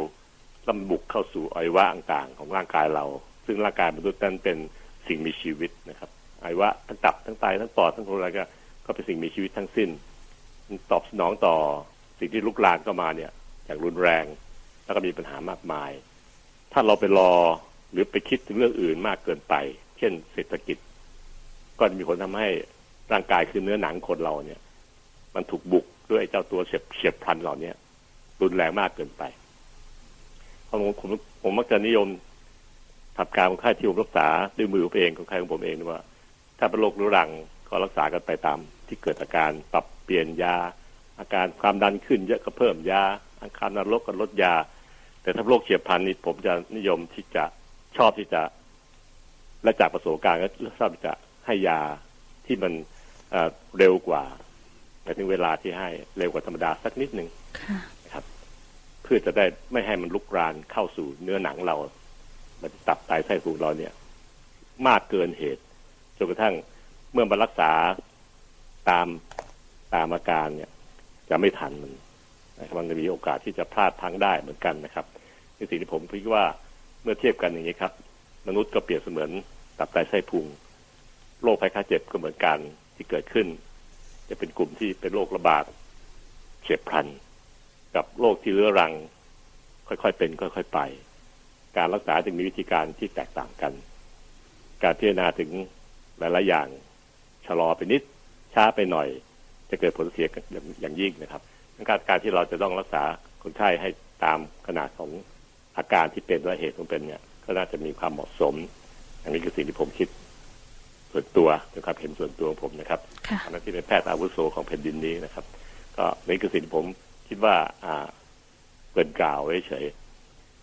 แล้วมันบุกเข้าสู่อวัยวะต่างๆของร่างกายเรา ซึ่งร่างกายมนุษย์นั้นเป็นสิ่งมีชีวิตนะครับอวัยวะทั้งตับทั้งไตทั้งปอดทั้งอะไรก็ก็เป็นสิ่งมีชีวิตทั้งสิ้นมันตอบสนองต่อสิ่งที่ลุกลามเข้ามาเนี่ยอย่างรุนแรง แล้วก็มีปัญหามากมาย ถ้าเราไปรอหรือไปคิดถึงเรื่องอื่นมากเกินไป เช่น เศรษฐกิจ ก็จะมีผลทำให้ร่างกายคือเนื้อหนังคนเราเนี่ย มันถูกบุกด้วยเจ้าตัวเฉียบเฉียบพลันเหล่านี้รุนแรงมากเกินไปเพราะผมผมผมมักจะนิยมทำการของค่ายที่ผมรักษาด้วยมือผมเองของใครของผมเองนะว่า ถ้าเป็นโรครุนแรงก็รักษากันไปตามที่เกิดอาการปรับเปลี่ยนยา อาการความดันขึ้นเยอะก็เพิ่มยาอาการนรกก็ลดยา แต่ถ้าโรคเฉียบพลันนี่ผมจะนิยมที่จะชอบที่จะ และจากประสบการณ์ก็ชอบที่จะ ให้ยาที่มันเอ่อเร็วกว่าหมายถึงเวลาที่ให้เร็วกว่าธรรมดาสักนิดหนึ่งค่ะนะครับ เพื่อจะได้ไม่ให้มันลุกรานเข้าสู่เนื้อหนังเรา มันตับไตไส้พุงเราเนี่ย มากเกินเหตุจนกระทั่งเมื่อมารักษาตามตามอาการเนี่ย จะไม่ทันมันนะครับมันจะมีโอกาสที่จะพลาดพลังได้เหมือนกันนะครับในสิ่งที่ผมคิดว่าเมื่อเทียบกันอย่างนี้ครับ มนุษย์ก็เปรียบเสมือนตับไตไส้พุง โรคภัยไข้เจ็บก็เหมือนกันที่เกิดขึ้น จะเป็นกลุ่มที่เป็นโรคระบาดเฉียบพลัน กับโรคที่เรื้อรัง ค่อยๆเป็น ค่อย ๆ ไป การรักษาจึงมีวิธีการที่แตกต่างกัน การพิจารณาถึงหลายๆอย่างชะลอไปนิดช้าไปหน่อย จะเกิดผลเสียอย่างยิ่งนะครับการการที่เราจะต้องรักษาคนไข้ให้ตามขนาดของอาการที่เป็นและเหตุของเป็นเนี่ย ก็น่าจะมีความเหมาะสม อันนี้คือสิ่งที่ผมคิด ส่วนตัวเป็นความเห็นส่วนตัวของผมนะครับอันนั้นที่เป็นแพทย์อาวุโสของแผ่นดินนี้นะครับ ก็นี่คือสิ่งที่ผมคิดว่า อ่าเกินกล่าวไว้เฉย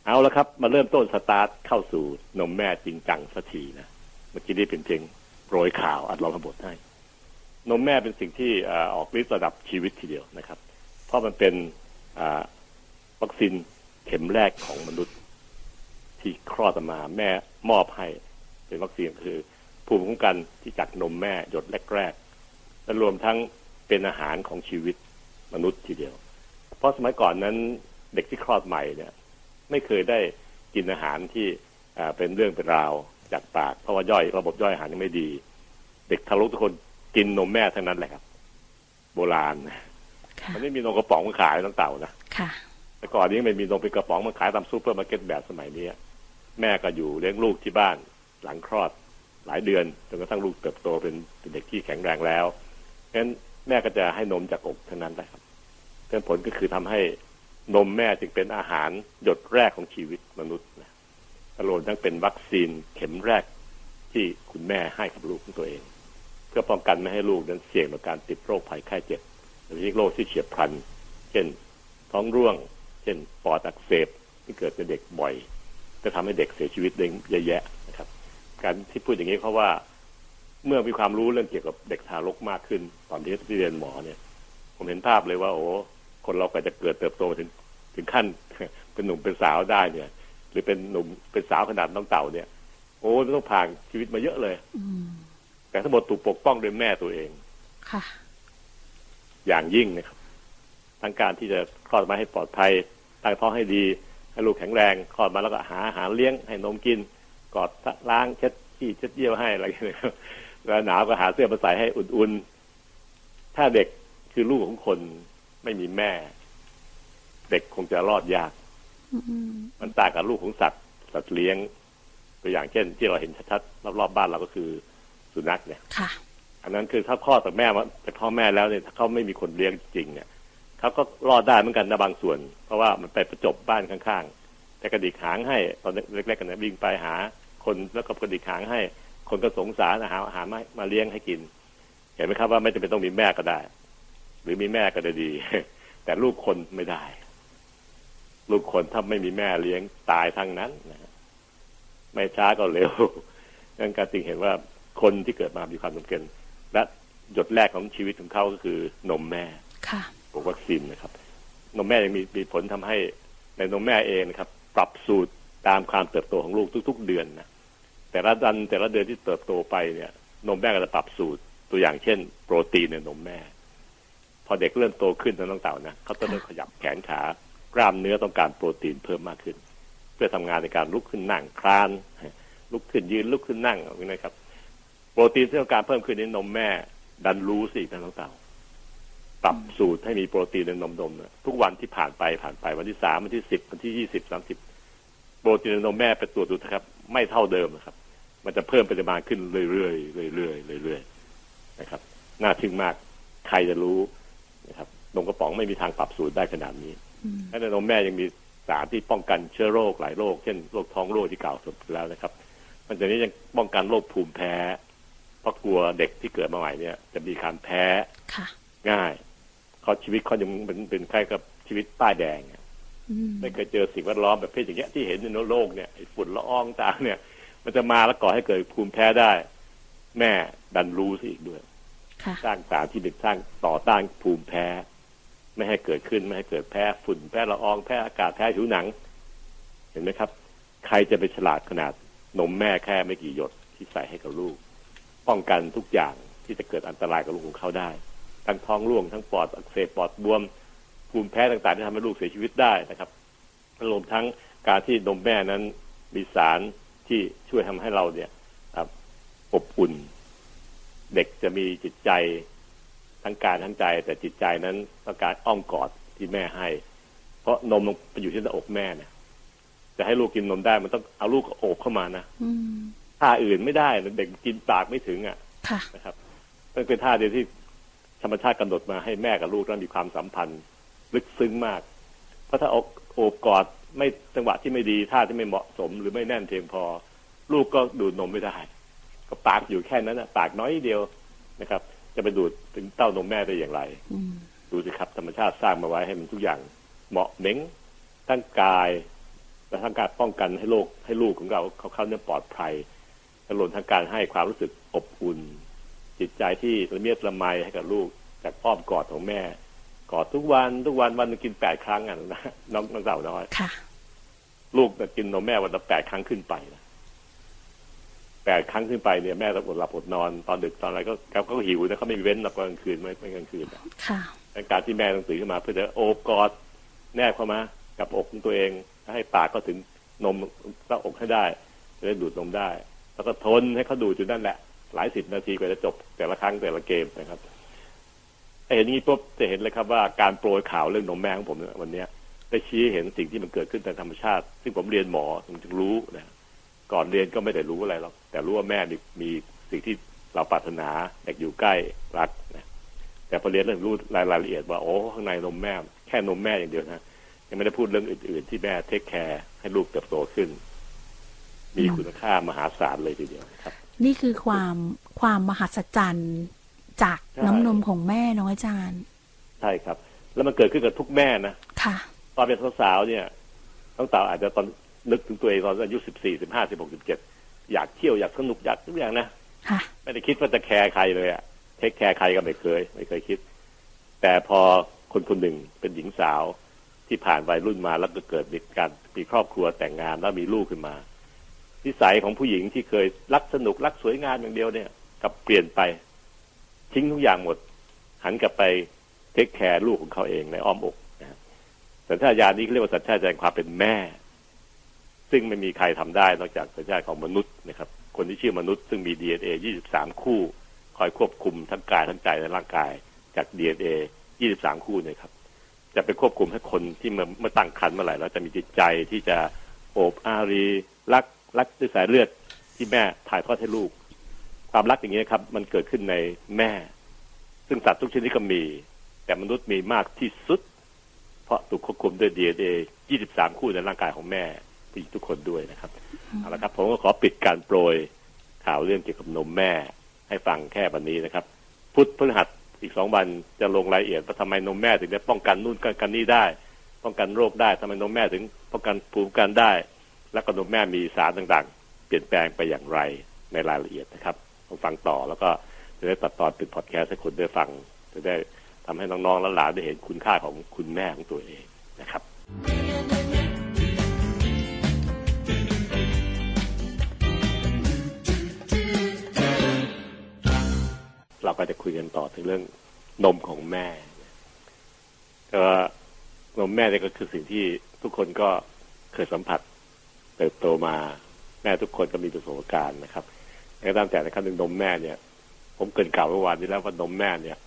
เอาละครับ มาเริ่มต้นสตาร์ทเข้าสู่นมแม่จริงจังสักทีนะเมื่อกี้นี้เป็นเพียงโปรยข่าวอัดลองขบทให้ นมแม่เป็นสิ่งที่ออกฤทธิ์ระดับชีวิตทีเดียวนะครับ เพราะมันเป็นวัคซีนเข็มแรกของมนุษย์ ที่คลอดออกมาแม่มอบให้เป็นวัคซีนคือ ภูมิคุ้มกันที่จากนมแม่หยดแรกๆและรวมทั้งเป็นอาหารของชีวิตมนุษย์ทีเดียว เพราะสมัยก่อนนั้นเด็กที่คลอดใหม่เนี่ย ไม่เคยได้กินอาหารที่เป็นเรื่องเป็นราวจากปาก เพราะว่าย่อยระบบย่อยอาหารยังไม่ดี เด็กทารกทุกคนกินนมแม่ทั้งนั้นแหละครับ โบราณมันไม่มีนมกระป๋องมาขายตั้งเต่านะแต่ก่อนนี้มันมีนมเป็นกระป๋องมาขายตามซูเปอร์มาร์เก็ตแบบสมัยนี้แม่ก็อยู่เลี้ยงลูกที่บ้านหลังคลอด หลายเดือนจนกระทั่งลูกเติบโตเป็นเด็กที่แข็งแรงแล้วเพราะฉะนั้นแม่ก็จะให้นมจากอกเท่านั้นแหละครับเป็นผลก็คือทำให้นมแม่จึงเป็นอาหารหยดแรกของชีวิตมนุษย์นะรวมทั้งเป็นวัคซีนเข็มแรกที่คุณแม่ให้กับลูกของตัวเอง เพื่อป้องกันไม่ให้ลูกนั้นเสี่ยงต่อการติดโรคภัยไข้เจ็บโดยเฉพาะโรคที่เฉียบพลัน เช่น ท้องร่วง เช่น ปอดอักเสบที่เกิดในเด็กบ่อย จะทำให้เด็กเสียชีวิตเยอะแยะ การที่พูดอย่างนี้เพราะว่า เมื่อมีความรู้เรื่องเกี่ยวกับเด็กทารกมากขึ้น ตอนที่ที่เรียนหมอเนี่ย ผมเห็นภาพเลยว่า โอ้คนเราก็จะเกิดเติบโตถึงถึงขั้น เป็นหนุ่มเป็นสาวได้เนี่ย หรือเป็นหนุ่มเป็นสาวขนาดน้องเต่าเนี่ย โอ้ต้องผ่านชีวิตมาเยอะเลยแต่ทั้งหมดถูกปกป้องโดยแม่ตัวเองค่ะ อย่างยิ่งนะครับทั้งการที่จะคลอดมาให้ปลอดภัยตั้งท้องให้ดีให้ลูกแข็งแรงคลอดมาแล้วก็หาอาหารเลี้ยงให้นมกิน กอดล้างเช็ดขี้เช็ดเยี่ยวให้อะไรอย่างเงี้ยแล้วหนาวก็หาเสื้อมาใส่ให้อุ่นๆ ถ้าเด็กคือลูกของคนไม่มีแม่ เด็กคงจะรอดยาก มันต่างกับลูกของสัตว์ สัตว์เลี้ยง ตัวอย่างเช่น ที่เราเห็นชัดๆรอบๆบ้านเราก็คือสุนัขเนี่ยค่ะ อันนั้นคือถ้าพ่อจากแม่มาจากพ่อแม่แล้วเนี่ยถ้าเขาไม่มีคนเลี้ยงจริงเนี่ยเขาก็รอดได้เหมือนกันนะบางส่วน เพราะว่ามันไปประจบบ้านข้างๆแต่กระดิกหางให้ตอนเล็กๆกันนะวิ่งไปหา คนแล้วก็กระดิกหางให้ คนก็สงสารหาอาหารมามาเลี้ยงให้กิน เห็นไหมครับว่าไม่จำเป็นต้องมีแม่ก็ได้ หรือมีแม่ก็ได้ดี แต่ลูกคนไม่ได้ ลูกคนถ้าไม่มีแม่เลี้ยงตายทั้งนั้นนะไม่ช้าก็เร็วนั่นการจึงเห็นว่าคนที่เกิดมามีความจำเป็นและหยดแรกของชีวิตของเขาก็คือนมแม่ค่ะวัคซีนนะครับ นมแม่ยังมีมีผลทำให้ในนมแม่เองนะครับ ปรับสูตรตามความเติบโตของลูกทุก ๆ เดือนนะ แต่ละดันแต่ละเดือนที่เติบโตไปเนี่ย นมแม่ก็จะปรับสูตรตัวอย่างเช่น โปรตีนในนมแม่ พอเด็กเริ่มโตขึ้นน้องเต่านะเขาจะเริ่มขยับแขนขากล้ามเนื้อต้องการโปรตีนเพิ่มมากขึ้น เพื่อทำงานในการลุกขึ้นนั่งคลาน ลุกขึ้นยืนลุกขึ้นนั่งอย่างนี้นะครับ โปรตีนที่ต้องการเพิ่มขึ้นในนมแม่ ดันรู้สิน้องเต่าปรับสูตรให้มีโปรตีนในนมนมทุกวันที่ผ่านไปผ่านไปวันที่สามวันที่สิบวันที่ยี่สิบสามสิบโปรตีนในนมแม่ไปตรวจดูนะครับ ไม่เท่าเดิมนะครับ มันจะเพิ่มปริมาณขึ้นเรื่อยๆเรื่อยๆเรื่อยๆนะครับ น่าทึ่งมากใครจะรู้นะครับนมกระป๋องไม่มีทางปรับสูตรได้ขนาดนี้และในนมแม่ยังมีสารที่ป้องกันเชื้อโรคหลายโรคเช่นโรคท้องโรคที่กล่าวสุดแล้วนะครับ มันจะนี้ยังป้องกันโรคภูมิแพ้เพราะกลัวเด็กที่เกิดมาใหม่เนี่ย จะมีการแพ้ง่ายเขาชีวิตเขายังเป็นเป็นคล้ายกับชีวิตป้ายแดงไม่เคยเจอสิ่งแวดล้อมแบบเพศอย่างเงี้ยที่เห็นในโลกเนี่ยฝุ่นละอองต่างเนี่ย มันจะมาแล้วก่อให้เกิดภูมิแพ้ได้ แม่ดันรู้สิอีกด้วยสร้างสารที่เป็นสร้างต่อต้านภูมิแพ้ ไม่ให้เกิดขึ้นไม่ให้เกิดแพ้ฝุ่นแพ้ละอองแพ้อากาศแพ้ผิวหนัง เห็นไหมครับ ใครจะไปฉลาดขนาดนมแม่แค่ไม่กี่หยดที่ใส่ให้กับลูก ป้องกันทุกอย่างที่จะเกิดอันตรายกับลูกของเขาได้ ทั้งท้องร่วงทั้งปอดอักเสบปอดบวม ภูมิแพ้ต่างๆที่ทำให้ลูกเสียชีวิตได้นะครับรวมทั้งการที่นมแม่นั้นมีสาร ที่ช่วยทำให้เราเนี่ยอบอุ่น เด็กจะมีจิตใจทั้งกายทั้งใจ แต่จิตใจนั้นต้องการอ้อมกอดที่แม่ให้ เพราะนมมันไปอยู่ที่หน้าอกแม่เนี่ยจะให้ลูกกินนมได้มันต้องเอาลูกโอบเข้ามานะอืมท่าอื่นไม่ได้เด็กกินปากไม่ถึงอะค่ะนะครับมันเป็นท่าเดียวที่ธรรมชาติกำหนดมาให้แม่กับลูกนั้นมีความสัมพันธ์ ลึกซึ้งมาก เพราะถ้าอกโอบกอด ไม่จังหวะที่ไม่ดีท่าที่ไม่เหมาะสม หรือไม่แน่นเพียงพอ ลูกก็ดูดนมไม่ได้ ก็ปากอยู่แค่นั้นนะปากน้อยเดียวนะครับ จะไปดูดถึงเต้านมแม่ได้อย่างไรอืมดูสิครับธรรมชาติสร้างมาไว้ให้มันทุกอย่างเหมาะเหม้งทั้งกายและทั้งการป้องกันให้โลกให้ลูกของเราเขาเข้าเนี่ยปลอดภัยและรวมทั้งการให้ความรู้สึกอบอุ่น จิตใจที่ละเมียดละไมให้กับลูก จากอ้อมกอดของแม่ กอดทุกวันทุกวันวันหนึงกินแปดครั้งอะนะน้องน้องสาวน้อยค่ะ ลูกน่ะกินนมแม่วันละแปดครั้งขึ้นไปนะแปดครั้งขึ้นไปเนี่ยแม่ต้องอดหลับอดนอนตอนดึกตอนอะไรก็เขาก็หิวนะเขาไม่มีเว้นหลับกลางคืนไม่ไม่กลางคืนอะค่ะในการที่แม่ต้องตื่นขึ้นมา เพื่อจะโอบกอดแนบเข้ามา กับอกของตัวเอง ให้ปากก็ถึงนมหน้าอกให้ได้จะได้ดูดนมได้ แล้วก็ทนให้เขาดูดอยู่นั่นแหละ หลายสิบนาทีกว่าจะจบแต่ละครั้งแต่ละเกมนะครับไอ้เห็นนี้ปุ๊บจะเห็นเลยครับว่าการโปรยข่าวเรื่องนมแม่ของผมเนี่ยวันเนี้ย ได้ชี้ให้เห็นสิ่งที่มันเกิดขึ้นตามธรรมชาติ ซึ่งผมเรียนหมอผมจึงรู้นะก่อนเรียนก็ไม่ได้รู้อะไรหรอกแต่รู้ว่าแม่มีมีสิ่งที่เราปรารถนาอยากอยู่ใกล้รักนะแต่พอเรียนเรื่องรู้รายรายละเอียดว่าโอ้ข้างในนมแม่ แค่นมแม่อย่างเดียวนะยังไม่ได้พูดเรื่องอื่น ๆ ที่แม่เทคแคร์ให้ลูกเติบโตขึ้น มีอืมคุณค่ามหาศาลเลยทีเดียวครับ นี่คือความความมหัศจรรย์จากใช่น้ำนมของแม่เน้องอาจารย์ ใช่ครับ แล้วมันเกิดขึ้นกับทุกแม่นะค่ะ ตอนเป็นสาวๆเนี่ยน้องสาวอาจจะตอนนึกถึงตัวเองตอนอายุสิบสี่สิบห้าสิบหกสิบเจ็ดอยากเที่ยวอยากสนุกอยากทุกอย่างนะค่ะไม่ได้คิดว่าจะแคร์ใครเลยอะเทคแคร์ใครก็ไม่เคย ไม่เคยคิด แต่พอคนคนหนึ่งเป็นหญิงสาวที่ผ่านวัยรุ่นมาแล้วก็เกิดมีการมีครอบครัวแต่งงานแล้วมีลูกขึ้นมานิสัยของผู้หญิงที่เคยรักสนุกรักสวยงามอย่างเดียวเนี่ยกลับเปลี่ยนไป ทิ้งทุกอย่างหมด หันกลับไปเทคแคร์ลูกของเขาเองในอ้อมอกนะครับ สัญชาตญาณนี้เรียกว่าสัญชาตญาณความเป็นแม่ ซึ่งไม่มีใครทำได้นอกจากสัญชาติของมนุษย์นะครับ คนที่ชื่อมนุษย์ซึ่งมี DNA 23คู่ คอยควบคุมทั้งกายทั้งใจและร่างกาย จาก DNA 23คู่เนี่ยครับ จะไปควบคุมให้คนที่มื่อเมื่ตั้งครรภ์เมื่อไหร่แล้วจะมีจิตใจที่จะโอบอารีรักรักด้วยสายเลือดที่แม่ถ่ายทอดให้ลูก ความรักอย่างนี้ครับ มันเกิดขึ้นในแม่ ซึ่งสัตว์ทุกชนิดก็มี แต่มนุษย์มีมากที่สุด เพราะถูกควบคุมด้วย DNA 23 คู่ในร่างกายของแม่ผู้หญิงทุกคนด้วยนะครับเอาละครับ ผมก็ขอปิดการโปรยข่าวเรื่องเกี่ยวกับนมแม่ ให้ฟังแค่วันนี้นะครับ พุธพฤหัสอีกสองวันจะลงรายละเอียดว่าทำไมนมแม่ถึงจะป้องกันนู่นกันกันนี่ได้ ป้องกันโรคได้ทำไมนมแม่ถึงป้องกันภูมิคุ้มกันได้ และก็นมแม่มีสารต่างๆ เปลี่ยนแปลงไปอย่างไรในรายละเอียดนะครับต้องฟังต่อแล้วก็จะได้ตัดตอนเป็นพอดแคสต์ให้คนได้ฟังจะได้ ทำให้น้องๆและหลานได้เห็นคุณค่าของคุณแม่ของตัวเองนะครับ เราก็จะคุยกันต่อถึงเรื่องนมของแม่ก็นมแม่เนี่ยก็คือสิ่งที่ทุกคนก็เคยสัมผัส เติบโตมาแม่ทุกคนก็มีประสบการณ์นะครับแต่ก็ตามแต่ในขั้นหนึ่งนมแม่เนี่ย ผมเกินกล่าวเมื่อวานนี้แล้วว่านมแม่เนี่ย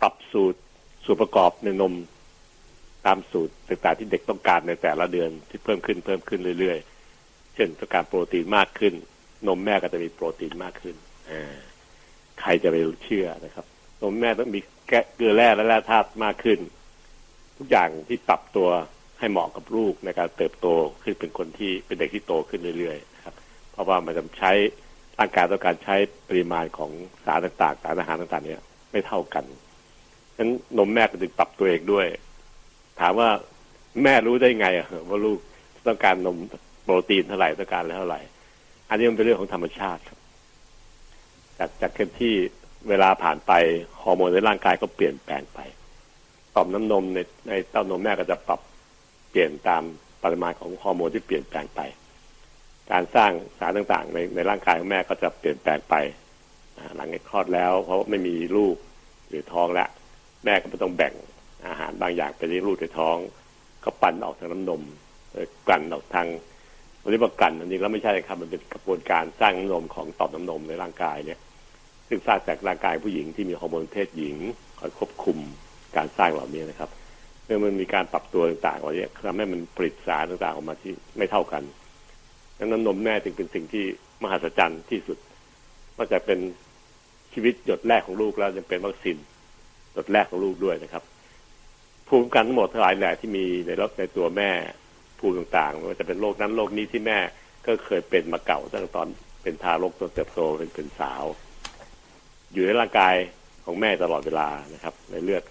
ปรับสูตรส่วนประกอบในนมตามสูตรต่างๆที่เด็กต้องการในแต่ละเดือนที่เพิ่มขึ้นเพิ่มขึ้นเรื่อยๆ เช่นต้องการโปรตีนมากขึ้น นมแม่ก็จะมีโปรตีนมากขึ้นอ่าใครจะไปเชื่อนะครับ นมแม่ต้องมีเกลือแร่และแร่ธาตุมากขึ้น ทุกอย่างที่ปรับตัวให้เหมาะกับลูกในการเติบโตขึ้นเป็นคนที่เป็นเด็กที่โตขึ้นเรื่อยๆครับ เพราะว่ามันจะใช้ร่างกายต้องการใช้ปริมาณของสารต่างๆ สารอาหารต่างๆ เนี่ยไม่เท่ากัน ฉะนั้นนมแม่ก็จึงปรับตัวเองด้วย ถามว่าแม่รู้ได้ไงอะว่าลูกต้องการนมโปรตีนเท่าไหร่ต้องการแล้วเท่าไหร่ อันนี้มันเป็นเรื่องของธรรมชาติครับ จากจากที่เวลาผ่านไปฮอร์โมนในร่างกายก็เปลี่ยนแปลงไปต่อมน้ำนมในในเต้านมแม่ก็จะปรับเปลี่ยนตามปริมาณของฮอร์โมนที่เปลี่ยนแปลงไป การสร้างสารต่างๆ ในในร่างกายของแม่ก็จะเปลี่ยนแปลงไปหลังคลอดแล้ว เพราะไม่มีลูกหรือท้องแล้ว แม่ก็ไม่ต้องแบ่งอาหารบางอย่างไปเลี้ยงลูกในท้อง ก็ปั่นออกทางน้ำนมกลั่นออกทางวันนี้บอกกลั่นจริงๆแล้วไม่ใช่ครับมันเป็นกระบวนการสร้างน้ำนมของต่อมน้ำนมในร่างกายเนี่ย ซึ่งสร้างจากร่างกายผู้หญิงที่มีฮอร์โมนเพศหญิงคอยควบคุมการสร้างเหล่านี้นะครับเมื่อมันมีการปรับตัวต่างๆเหล่านี้ทำให้มันผลิตสารต่างๆออกมาที่ไม่เท่ากันดังนั้นนมแม่จึงเป็นสิ่งที่มหัศจรรย์ที่สุดนอกจากเป็นชีวิตหยดแรกของลูกแล้วยังเป็นวัคซีน หยดแรกของลูกด้วยนะครับ ภูมิคุ้มกันทั้งหมดทั้งหลายแหล่ที่มีในรในตัวแม่ภูมิต่างๆไม่ว่าจะเป็นโรคนั้นโรคนี้ที่แม่ก็เคยเป็นมาเก่าตั้งแต่ตอนเป็นทารกจนเติบโตเป็นเป็นสาว อยู่ในร่างกายของแม่ตลอดเวลานะครับ ในเลือด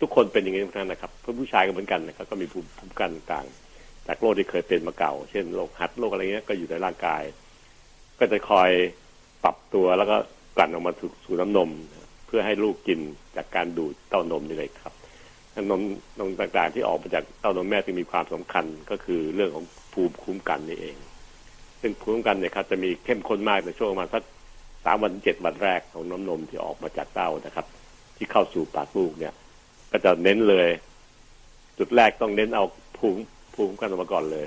ทุกคนเป็นอย่างนี้ทั้งนั้นนะครับเพื่อผู้ชายก็เหมือนกันนะครับ ก็มีภูมิคุ้มกันต่างๆจากโรคที่เคยเป็นมาเก่า เช่นโรคหัดโรคอะไรเงี้ยก็อยู่ในร่างกาย ก็จะคอยปรับตัวแล้วก็กลั่นออกมาสู่น้ำนมเพื่อให้ลูกกินจากการดูดเต้านมนี่เลยครับนมนมต่างๆที่ออกมาจากเต้านมแม่ที่มีความสำคัญก็คือเรื่องของภูมิคุ้มกันนี่เอง ซึ่งภูมิคุ้มกันเนี่ยครับจะมีเข้มข้นมากในช่วงประมาณสักสามวันเจ็ดวันแรกของน้ำนมที่ออกมาจากเต้านะครับ ที่เข้าสู่ปากลูกเนี่ย ก็จะเน้นเลย จุดแรกต้องเน้นเอาภูมิภูมิคุ้มกันออกมาก่อนเลย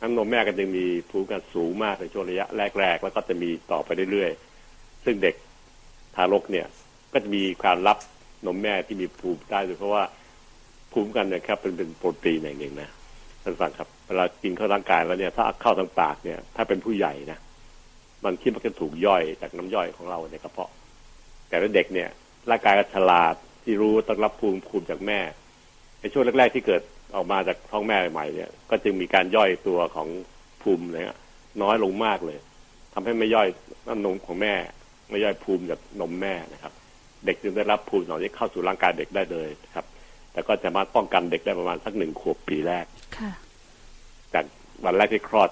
น้ำนมแม่ก็จะมีภูมิคุ้มกันสูงมากในช่วงระยะแรกๆแล้วก็จะมีต่อไปเรื่อยๆซึ่งเด็กทารกเนี่ย ก็จะมีการรับนมแม่ที่มีภูมิได้โดยเพราะว่าภูมิกันนี่ยครับเป็นเป็นโปรตีนอย่างหนึ่งนะท่านฟังครับเวลากินเข้าร่างกายแล้วเนี่ย ถ้าเข้าทางปากเนี่ย ถ้าเป็นผู้ใหญ่นะมันคิดมันก็ถูกย่อยจากน้ำย่อยของเราในกระเพาะ แต่ถ้าเด็กเนี่ยร่างกายก็ฉลาดที่รู้ต้องรับภูมิภูมิจากแม่ในช่วงแรก ๆ ที่เกิดออกมาจากท้องแม่ใหม่เนี่ย ก็จึงมีการย่อยตัวของภูมิเนี่ยน้อยลงมากเลยทำให้ไม่ย่อยน้ำนมของแม่ ไม่ย่อยภูมิจากนมแม่นะครับ เด็กจึงได้รับภูมิเหล่านี้เข้าสู่ร่างกายเด็กได้เลยครับ แต่ก็จะมาป้องกันเด็กได้ประมาณสักหนึ่งขวบปีแรกค่ะจากวันแรกที่คลอด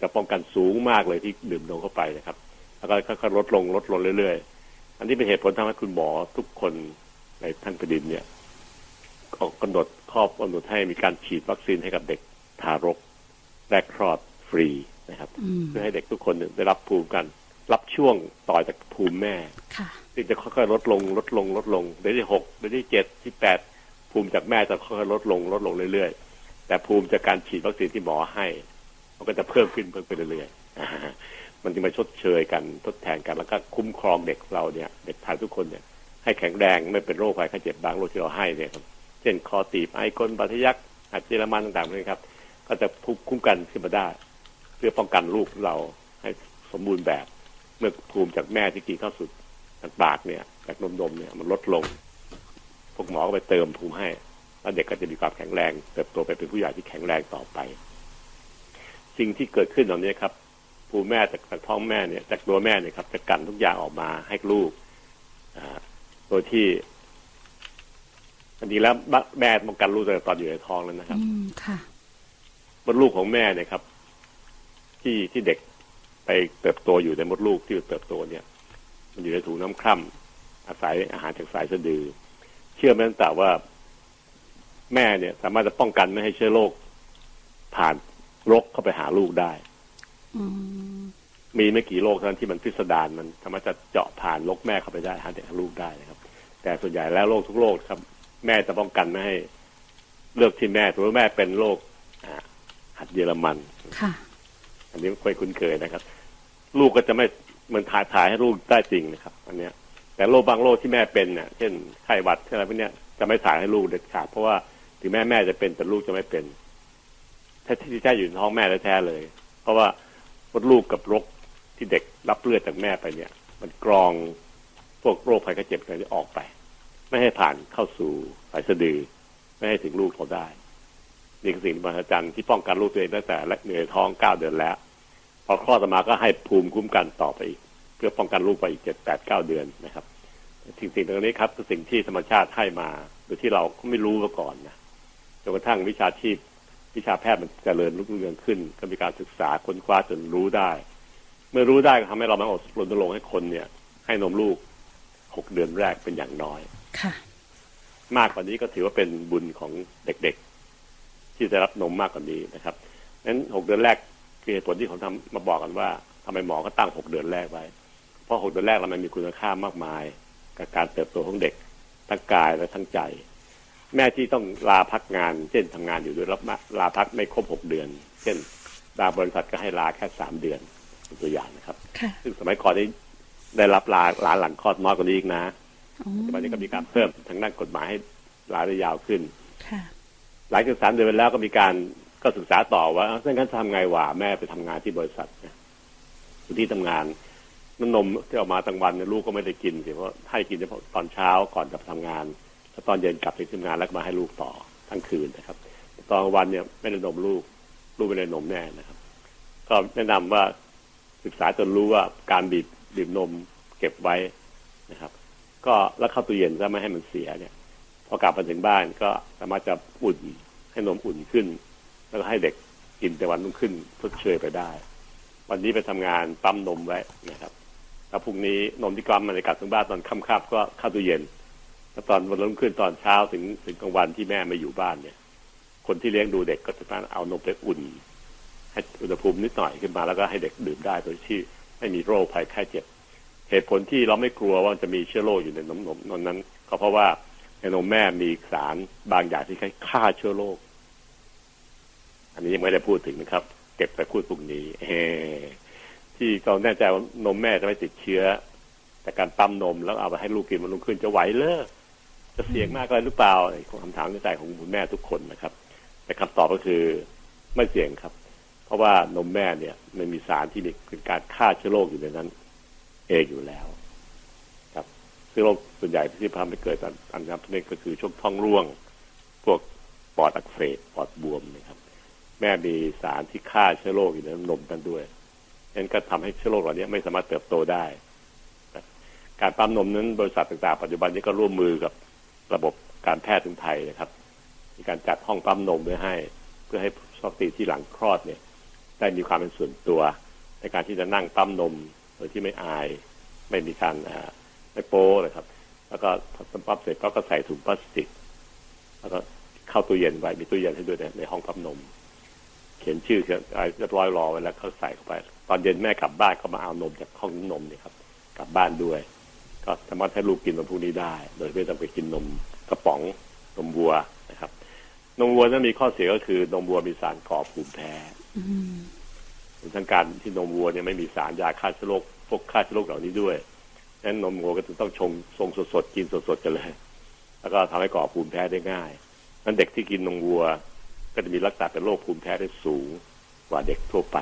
จะป้องกันสูงมากเลยที่ดื่มนมเข้าไปนะครับ แล้วก็ค่อยๆลดลงลดลงเรื่อยๆ อันนี้เป็นเหตุผลทำให้คุณหมอทุกคนในทั้งแผ่นดินเนี่ยออกกำหนดข้อกำหนดให้มีการฉีดวัคซีนให้กับเด็กทารกแรกคลอดฟรีนะครับอืมเพื่อให้เด็กทุกคนได้รับภูมิกัน รับช่วงต่อจากภูมิแม่ ค่ะซึ่จะค่อยๆลดลงลดลงลดลงเดือนที่หกเดือนที่เจ็ดที่แปดภูมิจากแม่จะค่อยๆลดลงลดลงเรื่อยๆ แต่ภูมิจากการฉีดวัคซีนที่หมอให้ มันก็จะเพิ่มขึ้นเพิ่มขึ้นเรื่อยๆมันจะมาชดเชยกันทดแทนกันแล้วก็คุ้มครองเด็กเราเนี่ย เด็กไทยทุกคนเนี่ยให้แข็งแรงไม่เป็นโรคภัยไข้เจ็บบางโรคที่เราให้เนี่ยครับเช่นคอตีบไอกลบาดทะยักหัดเจรมันต่างๆเลยครับ ก็จะคุ้มกันขึ้นมาได้ เพื่อป้องกันลูกเราให้สมบูรณ์แบบ เมื่อภูมิจากแม่ที่กินข้าสุ ดทางปากเนี่ย จากนมนมๆเนี่ยมันลดลง พวกหมอก็ไปเติมภูมิให้แล้วเด็กก็จะมีความแข็งแรง เติบโตไปเป็นผู้ใหญ่ที่แข็งแรงต่อไป สิ่งที่เกิดขึ้นตอนนี้ครับภูมิแม่จากจากท้องแม่เนี่ยจากตัวแม่เนี่ยครับจะกันทุกอย่างออกมาให้ลูกอ่าโดยที่อันนี้แล้วแม่ป้องกันลูกตั้งแต่ตอนอยู่ในท้องแล้วนะครับ อืมค่ะมดลูกของแม่เนี่ยครับ ที่ที่เด็กไปเติบโตอยู่ในมดลูกที่เติบโตเนี่ยมัน อยู่ในถุงน้ำคร่ำอาศัยอาหารจากสายสะดือ เชื่อไหมตั้งแต่ว่า แม่เนี่ย สามารถจะป้องกันไม่ให้เชื้อโรคผ่านรกเข้าไปหาลูกได้อืมมีไม่กี่โรคเท่านั้นที่มันพิสดารมันสามารถจะเจาะผ่านรกแม่เข้าไปได้หาเด็กหาลูกได้นะครับ แต่ส่วนใหญ่แล้วโรคทุกโรคครับ แม่จะป้องกันไม่ให้เลือกที่แม่ถือว่าแม่เป็นโรคอ่าหัดเยอรมันค่ะ อันนี้ไม่ค่อยคุ้นเคยนะครับ ลูกก็จะไม่เห มือนถ่ายถ่ายให้ลูกได้จริงนะครับ อันเนี้ย แต่โรคบางโรคที่แม่เป็นเนี่ยเช่นไข้หวัดอะไรพวกเนี้ยจะไม่ถ่ายให้ลูกเด็ดขาดเพราะว่าถึงแม่แม่จะเป็นแต่ลูกจะไม่เป็นแท้ที่แท้อยู่ในท้องแม่แท้เลย เพราะว่ามดลูกกับรกที่เด็กรับเลือดจากแม่ไปเนี่ย มันกรองพวกโรคภัยไข้เจ็บอะไรที่ออกไป ไม่ให้ผ่านเข้าสู่สายสะดือ ไม่ให้ถึงลูกเขาได้นี่คือสิ่งมหัศจรรย์ที่ป้องกันลูกตัวเองตั้งแต่เหนื่อยท้องเก้าเดือนแล้ว พอคลอดออกมาก็ให้ภูมิคุ้มกันต่อไปอีก เพื่อป้องกันลูกไปอีกเจ็ดแปดเก้าเดือนนะครับสิ่งสิ่งตรงนี้ครับคือสิ่งที่ธรรมชาติให้มาโดยที่เราก็ไม่รู้มาก่อนนะจนกระทั่งวิชาชีพ วิชาแพทย์มันเจริญรุ่งเรืองขึ้น ก็มีการศึกษาค้นคว้าจนรู้ได้ เมื่อรู้ได้ก็ทำให้เรามาอดรณรงค์ให้คนเนี่ย ให้นมลูกหกเดือนแรกเป็นอย่างน้อยค่ะ มากกว่านี้ก็ถือว่าเป็นบุญของเด็กๆ ที่จะรับนมมากกว่านี้นะครับนั้นหกเดือนแรก คือเหตุผลที่เขาทำมาบอกกันว่าทำไมหมอก็ตั้งหกเดือนแรกไว้ เพราะหกเดือนแรกแล้วมันมีคุณค่ามากมาย กับการเติบโตของเด็กทั้งกายและทั้งใจ แม่ที่ต้องลาพักงาน เช่นทำงานอยู่ด้วยรับมาลาพักไม่ครบหกเดือน เช่นบางบริษัทก็ให้ลาแค่สามเดือนเป็นตัวอย่างนะครับค่ะซึ่งสมัยก่อนนี้ได้รับลาลาหลังคลอดน้อยกว่านี้อีกนะอ๋อปัจจุบันนี้ก็มีการเพิ่มทางด้านกฎหมายให้ลาได้ยาวขึ้นค่ะหลังจากสามเดือนไปแล้วก็มีการ ก็ศึกษาต่อว่าเอ้าถ้างั้นทำไงวะแม่ไปทำงานที่บริษัทอยู่ที่ทำงานน้ำนมที่ออกมาตั้งวันเนี่ยลูกก็ไม่ได้กินสิเพราะให้กินเฉพาะตอนเช้าก่อนกลับทำงานแล้วตอนเย็นกลับไปทำงานแล้วก็มาให้ลูกต่อทั้งคืนนะครับ ตอนวันเนี่ยไม่ได้นมลูก ลูกไม่ได้นมแน่นะครับ ก็แนะนำว่าศึกษาจนรู้ว่าการบีบบีบนมเก็บไว้นะครับ ก็แล้วเข้าตู้เย็นซะไม่ให้มันเสียเนี่ย พอกลับมาถึงบ้านก็สามารถจะอุ่นให้นมอุ่นขึ้น แล้วก็ให้เด็กกินแต่วันรุ่งขึ้นทดเชยไปได้ วันนี้ไปทำงานปั๊มนมไว้นะครับแล้วพรุ่งนี้นมที่กลัมมาในกลับถึงบ้านตอนค่ำๆก็เข้าตู้เย็นแล้วตอนวันรุ่งขึ้นตอนเช้าถึงถึงกลางวันที่แม่ไม่อยู่บ้านเนี่ย คนที่เลี้ยงดูเด็กก็จะต้องเอานมไปอุ่น ให้อุณหภูมินิดหน่อยขึ้นมาแล้วก็ให้เด็กดื่มได้โดยที่ไม่มีโรคภัยไข้เจ็บเหตุผลที่เราไม่กลัวว่าจะมีเชื้อโรคอยู่ในนมนมนมนั้น ก็เพราะว่าในนมแม่มีสารบางอย่างที่ฆ่าเชื้อโรค อันนี้ยังไม่ได้พูดถึงนะครับ เก็บไปพูดพรุ่งนี้ที่เราแน่ใจว่านมแม่จะไม่ติดเชื้อแต่การปั๊มนมแล้วเอาไปให้ลูกกินมันลงขึ้นจะไหวเลอจะเสี่ยงมากเลยหรือเปล่าไอ้คำถามในใจของคุณแม่ทุกคนนะครับ แต่คำตอบก็คือไม่เสี่ยงครับ เพราะว่านมแม่เนี่ย มันมีสารที่มีเป็นการฆ่าเชื้อโรคอยู่ในนั้น เองอยู่แล้ว ครับซึ่งโรคส่วนใหญ่ที่ทำให้เกิดอันนั้นนี่ก็คือช่วงท้องร่วง พวกปอดอักเสบปอดบวมนะครับ แม่มีสารที่ฆ่าเชื้อโรคอยู่ในนมกันด้วยนั้นก็ทำให้เชื้อโรคเหล่านี้ไม่สามารถเติบโตได้ การปั๊มนมนั้นบริษัทต่างๆปัจจุบันนี้ก็ร่วมมือกับระบบการแพทย์ถึงไทยนะครับ มีการจัดห้องปั๊มนมไว้ให้ เพื่อให้ชอบตีที่หลังคลอดเนี่ย ได้มีความเป็นส่วนตัว ในการที่จะนั่งปั๊มนมโดยที่ไม่อาย ไม่มีการไม่โป้เลยครับ แล้วก็พอปั๊มเสร็จก็ใส่ถุงพลาสติก แล้วก็เข้าตู้เย็นไว้มีตู้เย็นให้ด้วยในห้องปั๊มนม ขียนชื่อเขียนอะไรเรียบร้อยรอไว้แล้วเขาใส่เข้าไป ตอนเย็นแม่กลับบ้านก็มาเอานมจากห้องนมเนี่ยครับ กลับบ้านด้วย ก็สามารถให้ลูกกินวันพรุ่งนี้ได้ โดยไม่ต้องไปกินนมกระป๋องนมวัวนะครับ นมวัวนั้นมีข้อเสียก็คือนมวัวมีสารก่อภูมิแพ้อืมทางการที่นมวัวเนี่ยไม่มีสารยาฆ่าเชื้อโรคพวกฆ่าเชื้อโรคเหล่านี้ด้วยดังนั้นนมวัวก็จะต้องชงทรงสดๆกินสดๆกันเลย แล้วก็ทำให้ก่อภูมิแพ้ได้ง่ายนั้นเด็กที่กินนมวัว ก็จะมีลักษณะเป็นโรคภูมิแพ้ได้สูงกว่าเด็กทั่วไป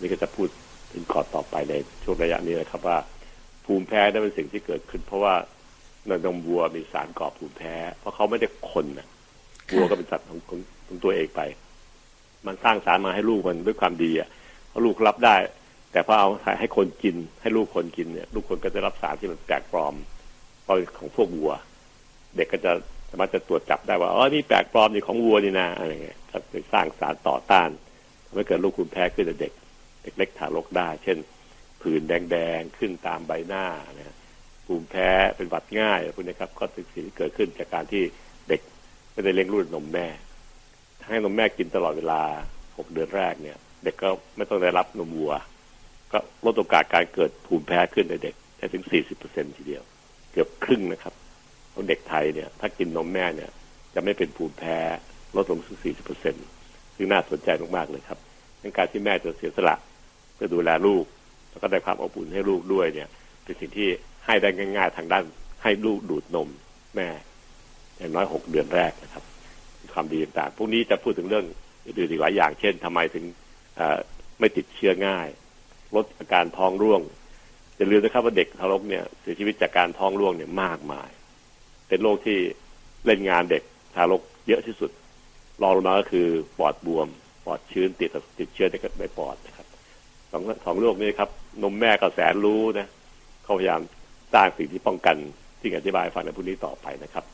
นี่ก็จะพูดถึงข้อต่อไปในช่วงระยะนี้นะครับว่า ภูมิแพ้นั้นเป็นสิ่งที่เกิดขึ้น เพราะว่าในนมวัวมีสารก่อภูมิแพ้ เพราะเขาไม่ได้คนนะวัวก็เป็นสัตว์ของของของตัวเองไป มันสร้างสารมาให้ลูกมันด้วยความดีอะเพราะลูกรับได้ แต่พอเอาให้คนกิน ให้ลูกคนกินเนี่ย ลูกคนก็จะรับสารที่มันแปลกปลอมเพราะของพวกวัว เด็กก็จะ สามารถจะตรวจจับได้ว่าอ๋อนี่แปลกปลอมนี่ของวัวนี่นะอะไรเงี้ยก็ไปสร้างสารต่อต้านทำให้เกิดลูกภูมิแพ้ขึ้นในเด็กเด็ก เล็กทารกได้ เช่น ผื่นแดงๆขึ้นตามใบหน้านะภูมิแพ้เป็นหวัดง่ายพวกนี้ครับก็เป็นสิ่งที่เกิดขึ้นจากการที่เด็กไม่ได้เลี้ยงลูกนมแม่ให้นมแม่กินตลอดเวลาหกเดือนแรกเนี่ย เด็กก็ไม่ต้องได้รับนมวัว ก็ลดโอกาสการเกิดภูมิแพ้ขึ้นในเด็กได้ถึงสี่สิบเปอร์เซ็นทีเดียว เกือบครึ่งนะครับ ของเด็กไทยเนี่ย ถ้ากินนมแม่เนี่ย จะไม่เป็นภูมิแพ้ลดลงถึงสี่สิบเปอร์เซ็นซึ่งน่าสนใจมากๆเลยครับในการที่แม่จะเสียสละเพื่อดูแลลูก แล้วก็ได้ความอบอุ่นให้ลูกด้วยเนี่ย เป็นสิ่งที่ให้ได้ง่ายๆ ทางด้าน ให้ลูกดูดนมแม่ อย่างน้อยหกเดือนแรกนะครับความดีต่างๆพวกนี้จะพูดถึงเรื่องอื่นอีกหลายอย่าง เช่นทำไมถึงไม่ติดเชื้อง่าย ลดอาการท้องร่วงอย่าลืมนะครับว่าเด็กทารกเนี่ยเสียชีวิตจากการท้องร่วงเนี่ยมากมาย เป็นโรคที่เล่นงานเด็กทารกเยอะที่สุด รองลงมาก็คือปอดบวม ปอดชื้นติดติดเชื้อในปอดนะครับสองสองโรคนี้ครับ นมแม่ก็แสนรู้นะเขาพยายามสร้างสิ่งที่ป้องกันที่อธิบายฟังในพวกนี้ต่อไปนะครับ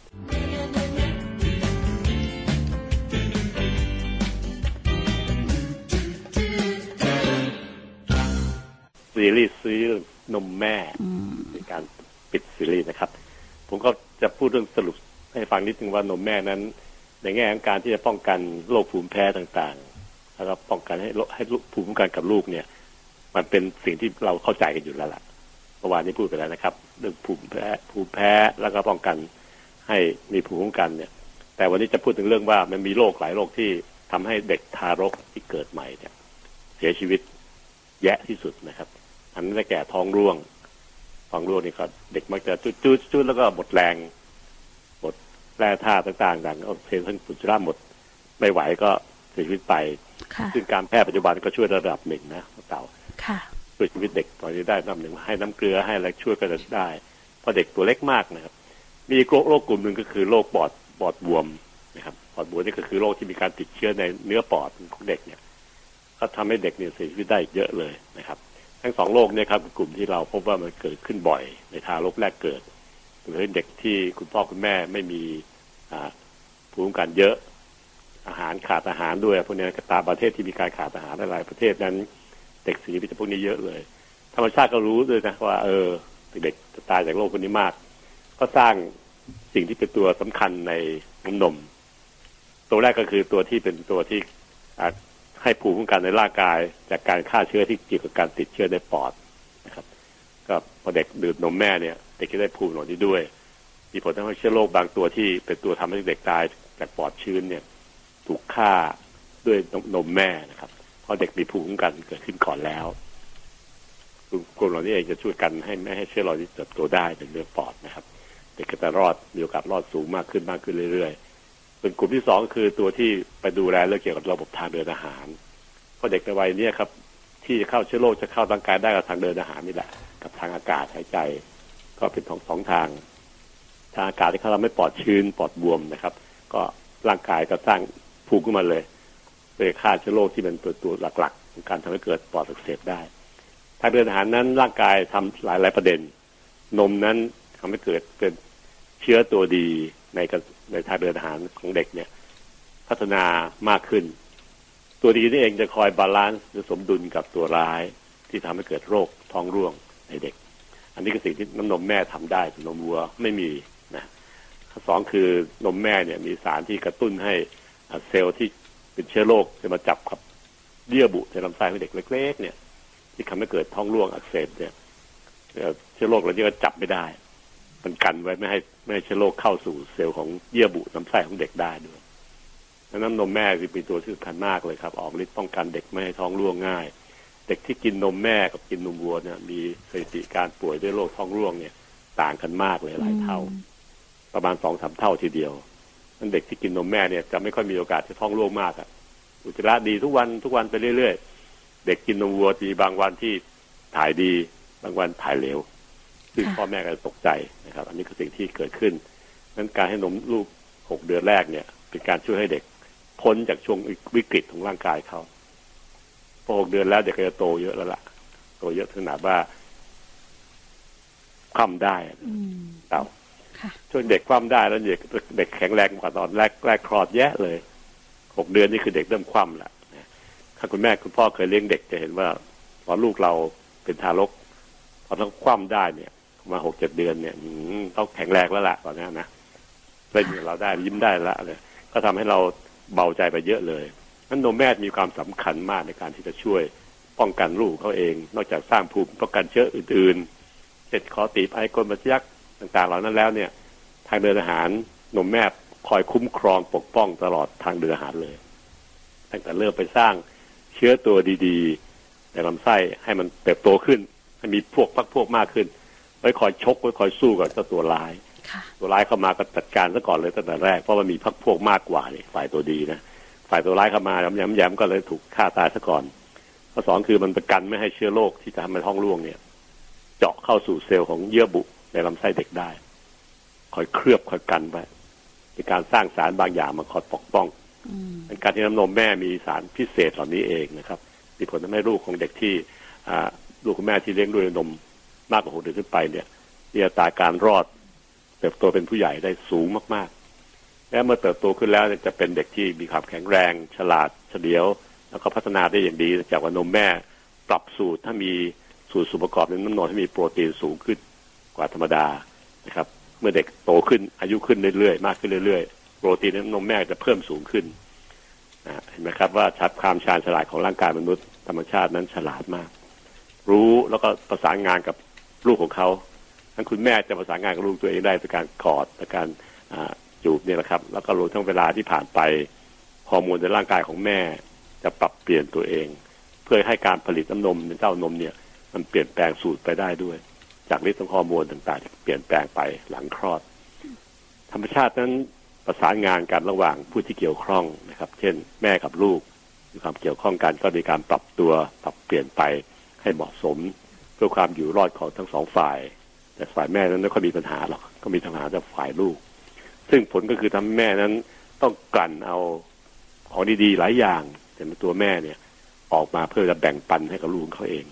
ซีรีส์ซีรีส์นมแม่อืมในการปิดซีรีส์นะครับ ผมก็ จะพูดเรื่องสรุปให้ฟังนิดนึงว่านมแม่นั้น ในแง่ของการที่จะป้องกันโรคภูมิแพ้ต่างๆแล้วก็ป้องกันให้ให้ภูมิคุ้มกันกับลูกเนี่ย มันเป็นสิ่งที่เราเข้าใจกันอยู่แล้วล่ะเมื่อวานนี้พูดไปแล้วนะครับ เรื่องภูมิแพ้ภูมิแพ้แล้วก็ป้องกันให้มีภูมิคุ้มกันเนี่ย แต่วันนี้จะพูดถึงเรื่องว่ามันมีโรคหลายโรคที่ทำให้เด็กทารกที่เกิดใหม่เนี่ย เสียชีวิตแย่ที่สุดนะครับอันนั้นได้แก่ท้องร่วง พท้องร่วงนี่ก็เด็กมักจะจุดจุดจุดแล้วก็หมดแรงหมดแร่ธาตุต่างๆดังเอาเซลล์ทั้งอุจจาระหมดไม่ไหวก็เสียชีวิตไปค่ะซึ่งการแพทย์ปัจจุบันก็ช่วยระดับหนึ่งนะเต่าค่ะช่วยชีวิตเด็กตอนนี้ได้นำหนึ่งให้น้ำเกลือให้อะไรช่วยก็จะได้เพราะเด็กตัวเล็กมากนะครับ มีโรคกลุ่มหนึ่งก็คือโรคปอดปอดบวมนะครับปอดบวมนี่ก็คือโรคที่มีการติดเชื้อในเนื้อปอดของเด็กเนี่ย ก็ทำให้เด็กเนี่ยเสียชีวิตได้เยอะเลยนะครับ ทั้งสองโรคเนี่ยครับกลุ่มที่เราพบว่ามันเกิดขึ้นบ่อย ในทารกแรกเกิดหรือเด็กที่คุณพ่อคุณแม่ไม่มีภูมิคุ้มกันเยอะ อาหารขาดอาหารด้วยพวกนี้ตาประเทศที่มีการขาดอาหารหลายประเทศนั้น เด็กเสียชีวิตพวกนี้เยอะเลย ธรรมชาติก็รู้ด้วยนะว่า เออเด็กจะตายจากโรคพวกนี้มาก ก็สร้างสิ่งที่เป็นตัวสำคัญในน้ำนม ตัวแรกก็คือตัวที่เป็นตัวที่ ให้ภูมิคุ้มกันในร่างกาย จากการฆ่าเชื้อที่เกี่ยวกับการติดเชื้อในปอดนะครับก็พอเด็กดื่มนมแม่เนี่ยเด็กก็ได้ภูมิเหล่านี้ด้วย มีผลทำให้เชื้อโรคบางตัวที่เป็นตัวทำให้เด็กตายจากปอดชื้นเนี่ยถูกฆ่าด้วยนมแม่นะครับ เพราะเด็กมีภูมิคุ้มกันเกิดขึ้นก่อนแล้วกลุ่มเหล่านี้เองจะช่วยกันให้ไม่ให้เชื้อโรคที่เติบโตได้ในเนื้องปอดนะครับ เด็กก็จะรอดมีโอกาสรอดสูงมากขึ้นมากขึ้นเรื่อยๆ เป็นกลุ่มที่สองคือตัวที่ไปดูแลเรื่องเกี่ยวกับระบบทางเดินอาหารเพราะเด็กในวัยนี้ครับ ที่จะเข้าเชื้อโรคจะเข้าร่างกายได้กับทางเดินอาหารนี่แหละ กับทางอากาศหายใจ ก็เป็นสองสองทาง ทางอากาศที่เขาทำให้ปลอดชื้นปลอดบวมนะครับ ก็ร่างกายก็สร้างภูมิขึ้นมาเลยเพื่อฆ่าเชื้อโรคที่เป็นตัวตัวหลักๆของการทำให้เกิดปอดอักเสบได้ ทางเดินอาหารนั้นร่างกายทำหลายหลายประเด็น นมนั้นทำให้เกิดเป็น เชื้อตัวดีในกในทางเดินอาหารของเด็กเนี่ย พัฒนามากขึ้น ตัวดีนี่เองจะคอย balance หรือสมดุลกับตัวร้ายที่ทำให้เกิดโรคท้องร่วงในเด็ก อันนี้คือสิ่งที่น้ำนมแม่ทำได้แต่นมวัวไม่มีนะข้อสองคือนมแม่เนี่ยมีสารที่กระตุ้นให้เซลล์ที่เป็นเชื้อโรคจะมาจับกับเยื่อบุในลำไส้ของเด็กเล็ก ๆ เนี่ย ที่ทำให้เกิดท้องร่วงอักเสบเนี่ยเชื้อโรคเหล่านี้ก็จับไม่ได้ มันกันไว้ไม่ให้ไม่ให้เชื้อโรคเข้าสู่เซลล์ของเยื่อบุลำไส้ของเด็กได้ด้วยดังนั้นนมแม่คือเป็นตัวที่สำคัญมากเลยครับ ออกฤทธิ์ป้องกันเด็กไม่ให้ท้องร่วงง่าย เด็กที่กินนมแม่กับกินนมวัวเนี่ย มีสถิติการป่วยด้วยโรคท้องร่วงเนี่ย ต่างกันมากเลยหลายเท่า ประมาณสองสามเท่าทีเดียวนั้นเด็กที่กินนมแม่เนี่ยจะไม่ค่อยมีโอกาสจะท้องร่วงมากอะอุจจาระดีทุกวันทุกวันไปเรื่อยๆเด็กกินนมวัวมีบางวันที่ถ่ายดี บางวันถ่ายเหลว ซึ่งค่ะพ่อแม่ก็ตกใจนะครับ อันนี้คือสิ่งที่เกิดขึ้นนั้นการให้นมลูกหกเดือนแรกเนี่ย เป็นการช่วยให้เด็กพ้นจากช่วงวิกฤตของร่างกายเขาพอหกเดือนแล้วเด็กก็จะโตเยอะแล้วล่ะ โตเยอะถึงขนาดว่าคว่ำได้อืมเต่าค่ะช่วยเด็กคว่ำได้แล้วเด็กเด็กแข็งแรงกว่าตอนแรกแรกคลอดแยะเลยหกเดือนนี่คือเด็กเริ่มคว่ำแล้วนะถ้าคุณแม่คุณพ่อเคยเลี้ยงเด็กจะเห็นว่าตอนลูกเราเป็นทารกพอต้องคว่ำได้เนี่ย มาหกเจ็ดเดือนเนี่ยต้องแข็งแรงแล้วล่ะตอนนี้นะเล่นเราได้ยิ้มได้ล้วเลยก็ทำให้เราเบาใจไปเยอะเลยนั้นนมแม่มีความสำคัญมากในการที่จะช่วยป้องกันลูกเขาเอง นอกจากสร้างภูมิป้องกันเชื้ออื่นๆเช่นคอตีบไอกลมัสยักษ์ต่างๆ เหล่านั้นแล้วเนี่ย ทางเดินอาหารนมแม่คอยคุ้มครองปกป้องตลอดทางเดินอาหารเลย ตั้งแต่เริ่มไปสร้างเชื้อตัวดีๆในลำไส้ให้มันเติบโตขึ้น ให้มีพวกพักพวกมากขึ้น ไว้คอยชกไว้คอยสู้กับเจ้าตัวร้ายค่ะตัวร้ายเข้ามาก็จัดการซะก่อนเลยตั้งแต่แรกเพราะมันมีพักพวกมากกว่าเนี่ยฝ่ายตัวดีนะฝ่ายตัวร้ายเข้ามาย้ำย้ำๆก็เลยถูกฆ่าตายซะก่อนข้อสองคือมันประกันไม่ให้เชื้อโรคที่จะทำให้ท้องร่วงเนี่ย เจาะเข้าสู่เซลล์ของเยื่อบุในลำไส้เด็กได้ คอยเคลือบคอยกันไว้เป็นการสร้างสารบางอย่างมาคอยปกป้องอืมเป็นการที่น้ำนมแม่มีสารพิเศษเหล่านี้เองนะครับมีผลทำให้ลูกของเด็กที่อ่าลูกของแม่ที่เลี้ยงด้วยนม มากกว่าหกเดือนขึ้นไปเนี่ยมีอัตราการรอด เติบโตเป็นผู้ใหญ่ได้สูงมากๆ และเมื่อเติบโตขึ้นแล้วจะเป็นเด็กที่มีความแข็งแรง ฉลาดเฉลียว แล้วก็พัฒนาได้อย่างดีจากว่านมแม่ปรับสูตรถ้ามีสูตรส่วนประกอบในน้ำนมที่มีโปรตีนสูงขึ้นกว่าธรรมดานะครับ เมื่อเด็กโตขึ้นอายุขึ้นเรื่อยๆมากขึ้นเรื่อยๆ โปรตีนในน้ำนมแม่จะเพิ่มสูงขึ้นเห็นไหมครับว่าชัดความชาญฉลาดของร่างกายมนุษย์ธรรมชาตินั้นฉลาดมาก รู้แล้วก็ประสานงานกับ ลูกของเขาทั้งคุณแม่จะประสานงานกับลูกตัวเองได้ด้วยการกอดด้วยการจูบเนี่ยแหละครับ แล้วก็รวมทั้งเวลาที่ผ่านไปฮอร์โมนในร่างกายของแม่ จะปรับเปลี่ยนตัวเอง เพื่อให้การผลิตน้ำนมในเจ้านมเนี่ย มันเปลี่ยนแปลงสูตรไปได้ด้วย จากฤทธิ์ของฮอร์โมนต่างๆเปลี่ยนแปลงไปหลังคลอด ธรรมชาตินั้นประสานงานกันระหว่างผู้ที่เกี่ยวข้องนะครับ เช่น แม่กับลูกมีความเกี่ยวข้องกันก็มีการปรับตัวปรับเปลี่ยนไปให้เหมาะสม พื่อความอยู่รอดของทั้งสองฝ่าย แต่ฝ่ายแม่นั้นไม่ค่อยมีปัญหาหรอกก็มีปัญหาจากฝ่ายลูก ซึ่งผลก็คือทำให้แม่นั้นต้องกลั่นเอาของดีๆหลายอย่างแต่ตัวแม่เนี่ย ออกมาเพื่อจะแบ่งปันให้กับลูกเขาเอง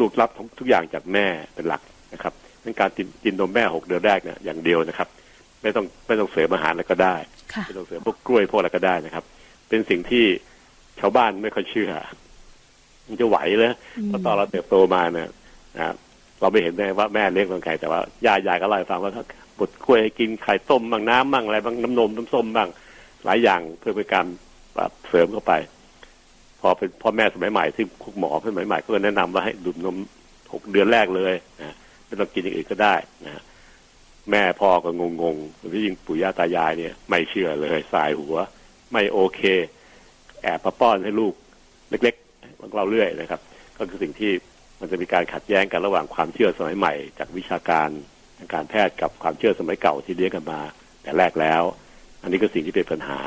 ลูกรับทุกอย่างจากแม่เป็นหลักนะครับในการกินกินนมแม่หกเดือนแรกเนี่ยอย่างเดียวนะครับ ไม่ต้องไม่ต้องเสริมอาหารแล้วก็ได้ค่ะไม่ต้องเสริมพวกกล้วยพวกอะไรก็ได้นะครับ เป็นสิ่งที่ชาวบ้านไม่ค่อยเชื่อมันจะไหวเลยเพราะตอนเราเติบโตมาเนี่ย นะเราไม่เห็นได้ว่าแม่เลี้ยงคนไก่แต่ว่ายายยายก็เล่าให้ฟังว่าถ้าบดกล้วยให้กินไข่ต้มบ้างน้ำบ้างอะไรบ้างน้ำนมน้ำส้มบ้างหลายอย่างเพื่อเป็นการเสริมเข้าไป พอเป็นพ่อแม่สมัยใหม่ที่คุณหมอสมัยใหม่ก็แนะนำว่าให้ดื่มนมหกเดือนแรกเลยนะไม่ต้องกินอย่างอื่นก็ได้นะแม่พ่อก็งงงๆหรือยิ่งปู่ย่าตายายเนี่ย ไม่เชื่อเลยสายหัว ไม่โอเค แอบมาป้อนให้ลูกเล็กๆของเราเรื่อยนะครับ ก็คือสิ่งที่ มันจะมีการขัดแย้งกันระหว่างความเชื่อสมัยใหม่ จากวิชาการทางการแพทย์กับความเชื่อสมัยเก่าที่เลี้ยงกันมา แต่แรกแล้ว อันนี้ก็สิ่งที่เป็นปัญหา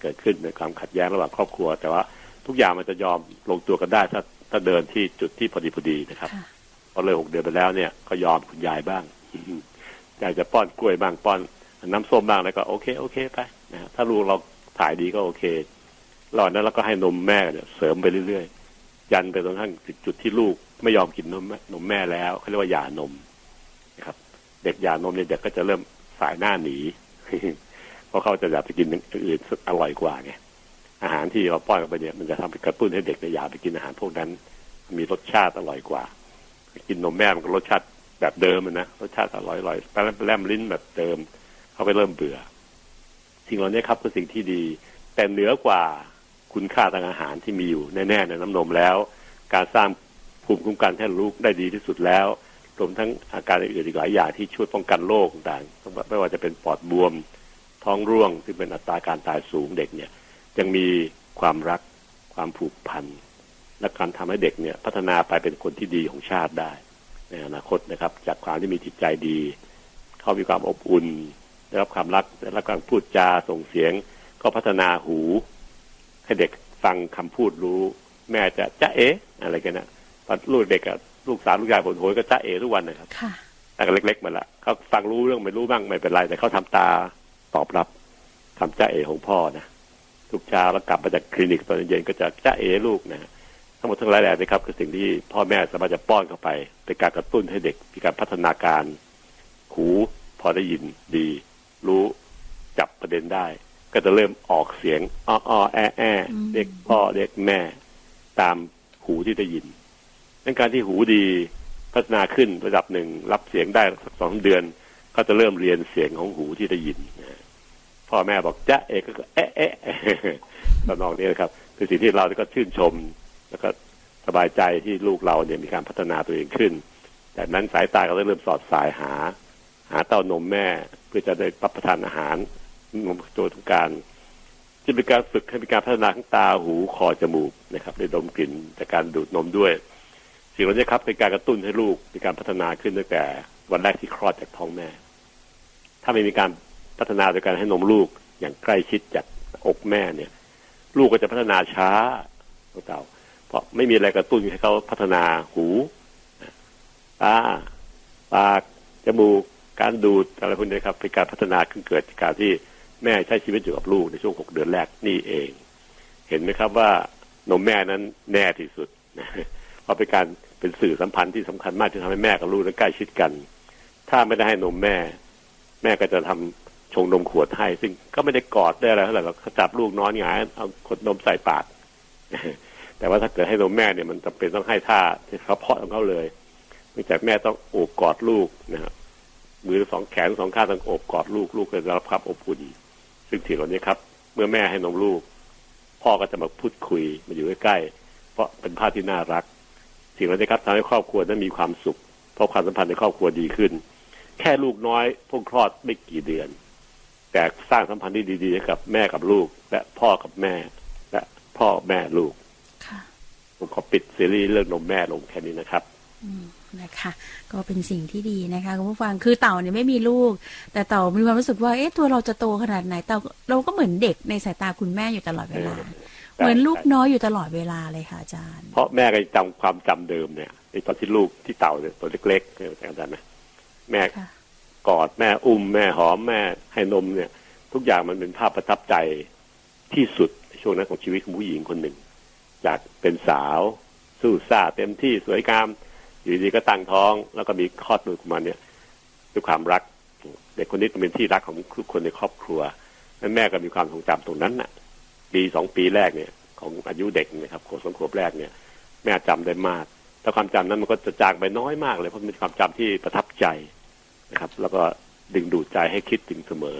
เกิดขึ้นในความขัดแย้งระหว่างครอบครัว แต่ว่าทุกอย่างมันจะยอมลงตัวกันได้ถ้าถ้าเดินที่จุดที่พอดีพอดีนะครับค่ะพอเลยหกเดือนไปแล้วเนี่ยก็ยอมคุณยายบ้างยายจะป้อนกล้วยบ้างป้อนน้ำส้มบ้างแล้วก็โอเคโอเคไปนะฮะถ้าลูกเราถ่ายดีก็โอเคหลอดนั้นเราก็ให้นมแม่เนี่ยเสริมไปเรื่อยๆ ยันไปจนกระทั่งถึงจุดที่ลูก ไม่ยอมกินนมแม่นมแม่แล้วเขาเรียกว่าหย่านมนะครับ เด็กหย่านมเนี่ยเด็กก็จะเริ่มสายหน้าหนีเพราะเขาจะอยากไปกินอื่นอร่อยกว่าไงอาหารที่เราป้อนเข้าไปเนี่ยมันจะทำให้กระตุ้นให้เด็กเนี่ยอยากไปกินอาหารพวกนั้น มีรสชาติอร่อยกว่า กินนมแม่มันก็รสชาติแบบเดิมนะรสชาติอร่อยอร่อยแปแลมลิ้นแบบเดิม เขาไปเริ่มเบื่อ สิ่งเหล่านี้ครับคือสิ่งที่ดี แต่เหนือกว่าคุณค่าทางอาหารที่มีอยู่แน่ๆในน้ำนมแล้ว การสร้าง ภูมิคุ้มกันให้ลูกได้ดีที่สุดแล้วรวมทั้งอาการอื่นๆอีกหลายอย่างที่ช่วยป้องกันโรคต่างๆไม่ว่าจะเป็นปอดบวม ท้องร่วงที่เป็นอัตราการตายสูงเด็กเนี่ย ยังมีความรักความผูกพันและการทำให้เด็กเนี่ยพัฒนาไปเป็นคนที่ดีของชาติได้ ในอนาคตนะครับ จากความที่มีจิตใจดี เขามีความอบอุ่นได้รับความรักได้รับการพูดจาส่งเสียง ก็พัฒนาหู ให้เด็กฟังคำพูดรู้ แม่จะจ้าเอ๊ะอะไรกันนะ ตอนลูกเด็กอะลูกสาวลูกชายผมโหยก็จ้าเอ๋ทุกวันนะครับค่ะแต่ก็เล็กๆมาละเขาฟังรู้เรื่องไม่รู้บ้างไม่เป็นไร แต่เขาทำตาตอบรับคำจ้าเอ๋ของพ่อนะทุกเช้าแล้วกลับมาจากคลินิกตอนเย็นก็จะจ้าเอ๋ลูกนะทั้งหมดทั้งหลายแหล่นะครับคือสิ่งที่พ่อแม่สามารถจะป้อนเข้าไปเป็นการกระตุ้นให้เด็กมีการพัฒนาการหูพอได้ยินดี รู้จับประเด็นได้ ก็จะเริ่มออกเสียงอ้ออ้อแอแอเด็กพ่อเด็กแม่ ตามหูที่ได้ยิน ในการที่หูดีพัฒนาขึ้นระดับหนึ่งรับเสียงได้สักสองเดือน ก็จะเริ่มเรียนเสียงของหูที่ได้ยินพ่อแม่บอกจ๊ะเอกก็เอ๊ะเอ๊ะตอนนองนี้นะครับ คือสิ่งที่เราก็ชื่นชม แล้วก็สบายใจที่ลูกเราเนี่ยมีการพัฒนาตัวเองขึ้นจากนั้นสายตาก็เริ่มสอดสายหา หาเต้านมแม่เพื่อจะได้รับประทานอาหารนมตัวต้องการจะเป็นการฝึกให้มีการพัฒนาทั้งตาหูคอจมูกนะครับได้ดมกลิ่นจากการดูดนมด้วย สิ่งเหล่านี้ครับเป็นการกระตุ้นให้ลูกมีการพัฒนาขึ้นตั้งแต่วันแรกที่คลอดจากท้องแม่ ถ้าไม่มีการพัฒนาโดยการให้นมลูกอย่างใกล้ชิดจากอกแม่เนี่ย ลูกก็จะพัฒนาช้าพวกเราเพราะไม่มีอะไรกระตุ้นให้เขาพัฒนาหูตาปากจมูกการดูดอะไรพวกนี้ครับเป็นการพัฒนาขึ้นเกิดจากการที่แม่ใช้ชีวิตอยู่กับลูกในช่วงหกเดือนแรกนี่เอง เห็นไหมครับว่านมแม่นั้นแน่ที่สุดนะเพราะเป็นการ เป็นสื่อสัมพันธ์ที่สำคัญมากที่ทำให้แม่กับลูกนั้นใกล้ชิดกัน ถ้าไม่ได้ให้นมแม่ แม่ก็จะทำชงนมขวดให้ ซึ่งก็ไม่ได้กอดได้อะไรเท่าไหร่หรอกเขาจับลูกนอนหงายเอาขดนมใส่ปาก แต่ว่าถ้าเกิดให้นมแม่เนี่ยมันจำเป็นต้องให้ท่าที่เขาเพาะของเขาเลยเนื่องจากแม่ต้องโอบกอดลูกนะครับมือสองแขนสองข้างต้องโอบกอดลูกลูกก็จะรับความอบอุ่นซึ่งสิ่งเหล่านี้ครับ เมื่อแม่ให้นมลูก พ่อก็จะมาพูดคุยมาอยู่ใกล้ๆเพราะเป็นภาพที่น่ารัก สิ่งเหล่านี้ครับทำให้ครอบครัวนั้นมีความสุข เพราะความสัมพันธ์ในครอบครัวดีขึ้น แค่ลูกน้อยเพิ่งคลอดไม่กี่เดือน แต่สร้างสัมพันธ์ที่ดีๆให้กับแม่กับลูก และพ่อกับแม่ และพ่อแม่ลูกค่ะผมขอปิดซีรีส์เรื่องนมแม่ลงแค่นี้นะครับอืมนะคะก็เป็นสิ่งที่ดีนะคะคุณผู้ฟังคือเต่าเนี่ยไม่มีลูก แต่เต่ามีความรู้สึกว่าเอ๊ะตัวเราจะโตขนาดไหนเต่าเราก็เหมือนเด็กในสายตาคุณแม่อยู่ตลอดเวลา เหมือนลูกน้อยอยู่ตลอดเวลาเลยค่ะอาจารย์ เพราะแม่ก็จำความจำเดิมเนี่ยไอ้ตอนที่ลูกที่เต่าเนี่ยตัวเล็กๆเนี่ยจำได้ไหมแม่ค่ะกอดแม่อุ้มแม่หอมแม่ให้นมเนี่ย ทุกอย่างมันเป็นภาพประทับใจที่สุดในช่วงนั้นของชีวิตของผู้หญิงคนหนึ่ง จากเป็นสาวสู้ซ่าเต็มที่สวยงาม อยู่ดีก็ตั้งท้อง แล้วก็มีคลอดลูกออกมาเนี่ยด้วยความรัก เด็กคนนี้เป็นที่รักของทุกคนในครอบครัวนั้นแม่ก็มีความทรงจำตรงนั้นน่ะ ปีสองปีแรกเนี่ย ของอายุเด็กนะครับขวบสองขวบแรกเนี่ย แม่จำได้มากแต่ความจำนั้นมันก็จะจางไปน้อยมากเลยเพราะมันเป็นความจำที่ประทับใจนะครับ แล้วก็ดึงดูดใจให้คิดถึงเสมอ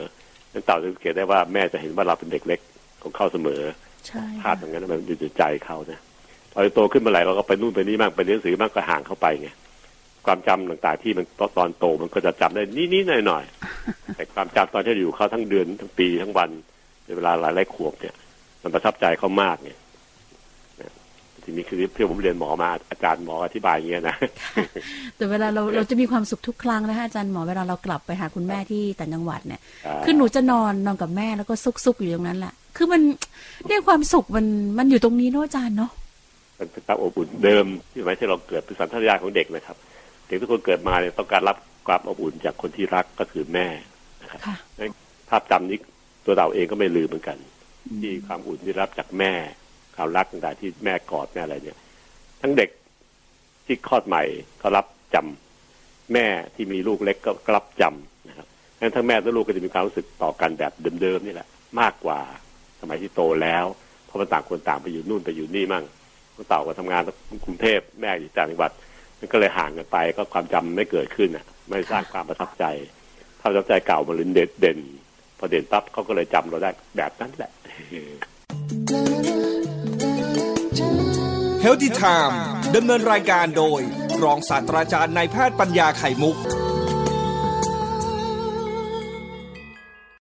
นั้นเต่าจะสังเกตได้ว่าแม่จะเห็นว่าเราเป็นเด็กเล็กของเขาเสมอใช่ภาพอย่างนั้นมันอยู่ในใจเขานะพอโตขึ้นมาไหร่เราก็ไปนู่นไปนี่บ้างไปเรียนหนังสือบ้างก็ห่างเข้าไปไงความจำต่างๆที่มันตอนโตมันก็จะจำได้นิดๆหน่อยๆแต่ความจำตอนที่อยู่เขาทั้งเดือนทั้งปีทั้งวันในเวลาหลายหลายๆขวบเนี่ย มันประทับใจเขามากเนี่ยนะทีนี้คือที่ผมเรียนหมอมาอาจารย์หมออธิบายอย่างเงี้ยนะแต่เวลาเราเราจะมีความสุขทุกครั้งนะคะอาจารย์หมอเวลาเรากลับไปหาคุณแม่ที่ต่างจังหวัดเนี่ยคือหนูจะนอนนอนกับแม่แล้วก็ซุกซุกๆอยู่ตรงนั้นแหละคือมันเรียกความสุขมันมันอยู่ตรงนี้เนอะอาจารย์เนาะมันเป็นความอบอุ่นเดิมที่หมายที่เราเกิดเป็นสัญชาตญาณของเด็กนะครับเด็กทุกคนเกิดมาเนี่ยต้องการรับความอบอุ่นจากคนที่รักก็คือแม่นะครับค่ะภาพจำนี้ตัวเราเองก็ไม่ลืมเหมือนกัน ที่ความอุ่นที่รับจากแม่ความรักต่างๆที่แม่กอดแม่อะไรเนี่ย ทั้งเด็กที่คลอดใหม่ก็รับจำแม่ที่มีลูกเล็กก็รับจำนะครับงั้นทั้งแม่และลูกก็จะมีความรู้สึกต่อกันแบบเดิมๆนี่แหละ มากกว่าสมัยที่โตแล้วเพราะมันต่างคนต่างไปอยู่นู่นไปอยู่นี่มั่งคนเต่าก็ทำงานกรุงเทพแม่อยู่ต่างจังหวัดมันก็เลยห่างกันไปก็ความจำไม่เกิดขึ้นอะ ไม่สร้างความประทับใจความประทับใจเก่ามันเลยเด่นเด่นพอเด่นปั๊บเขาก็เลยจำเราได้แบบนั้นแหละ เฮลติไทม์ดำเนินรายการโดย รองศาสตราจารย์นายแพทย์ปัญญาไข่มุก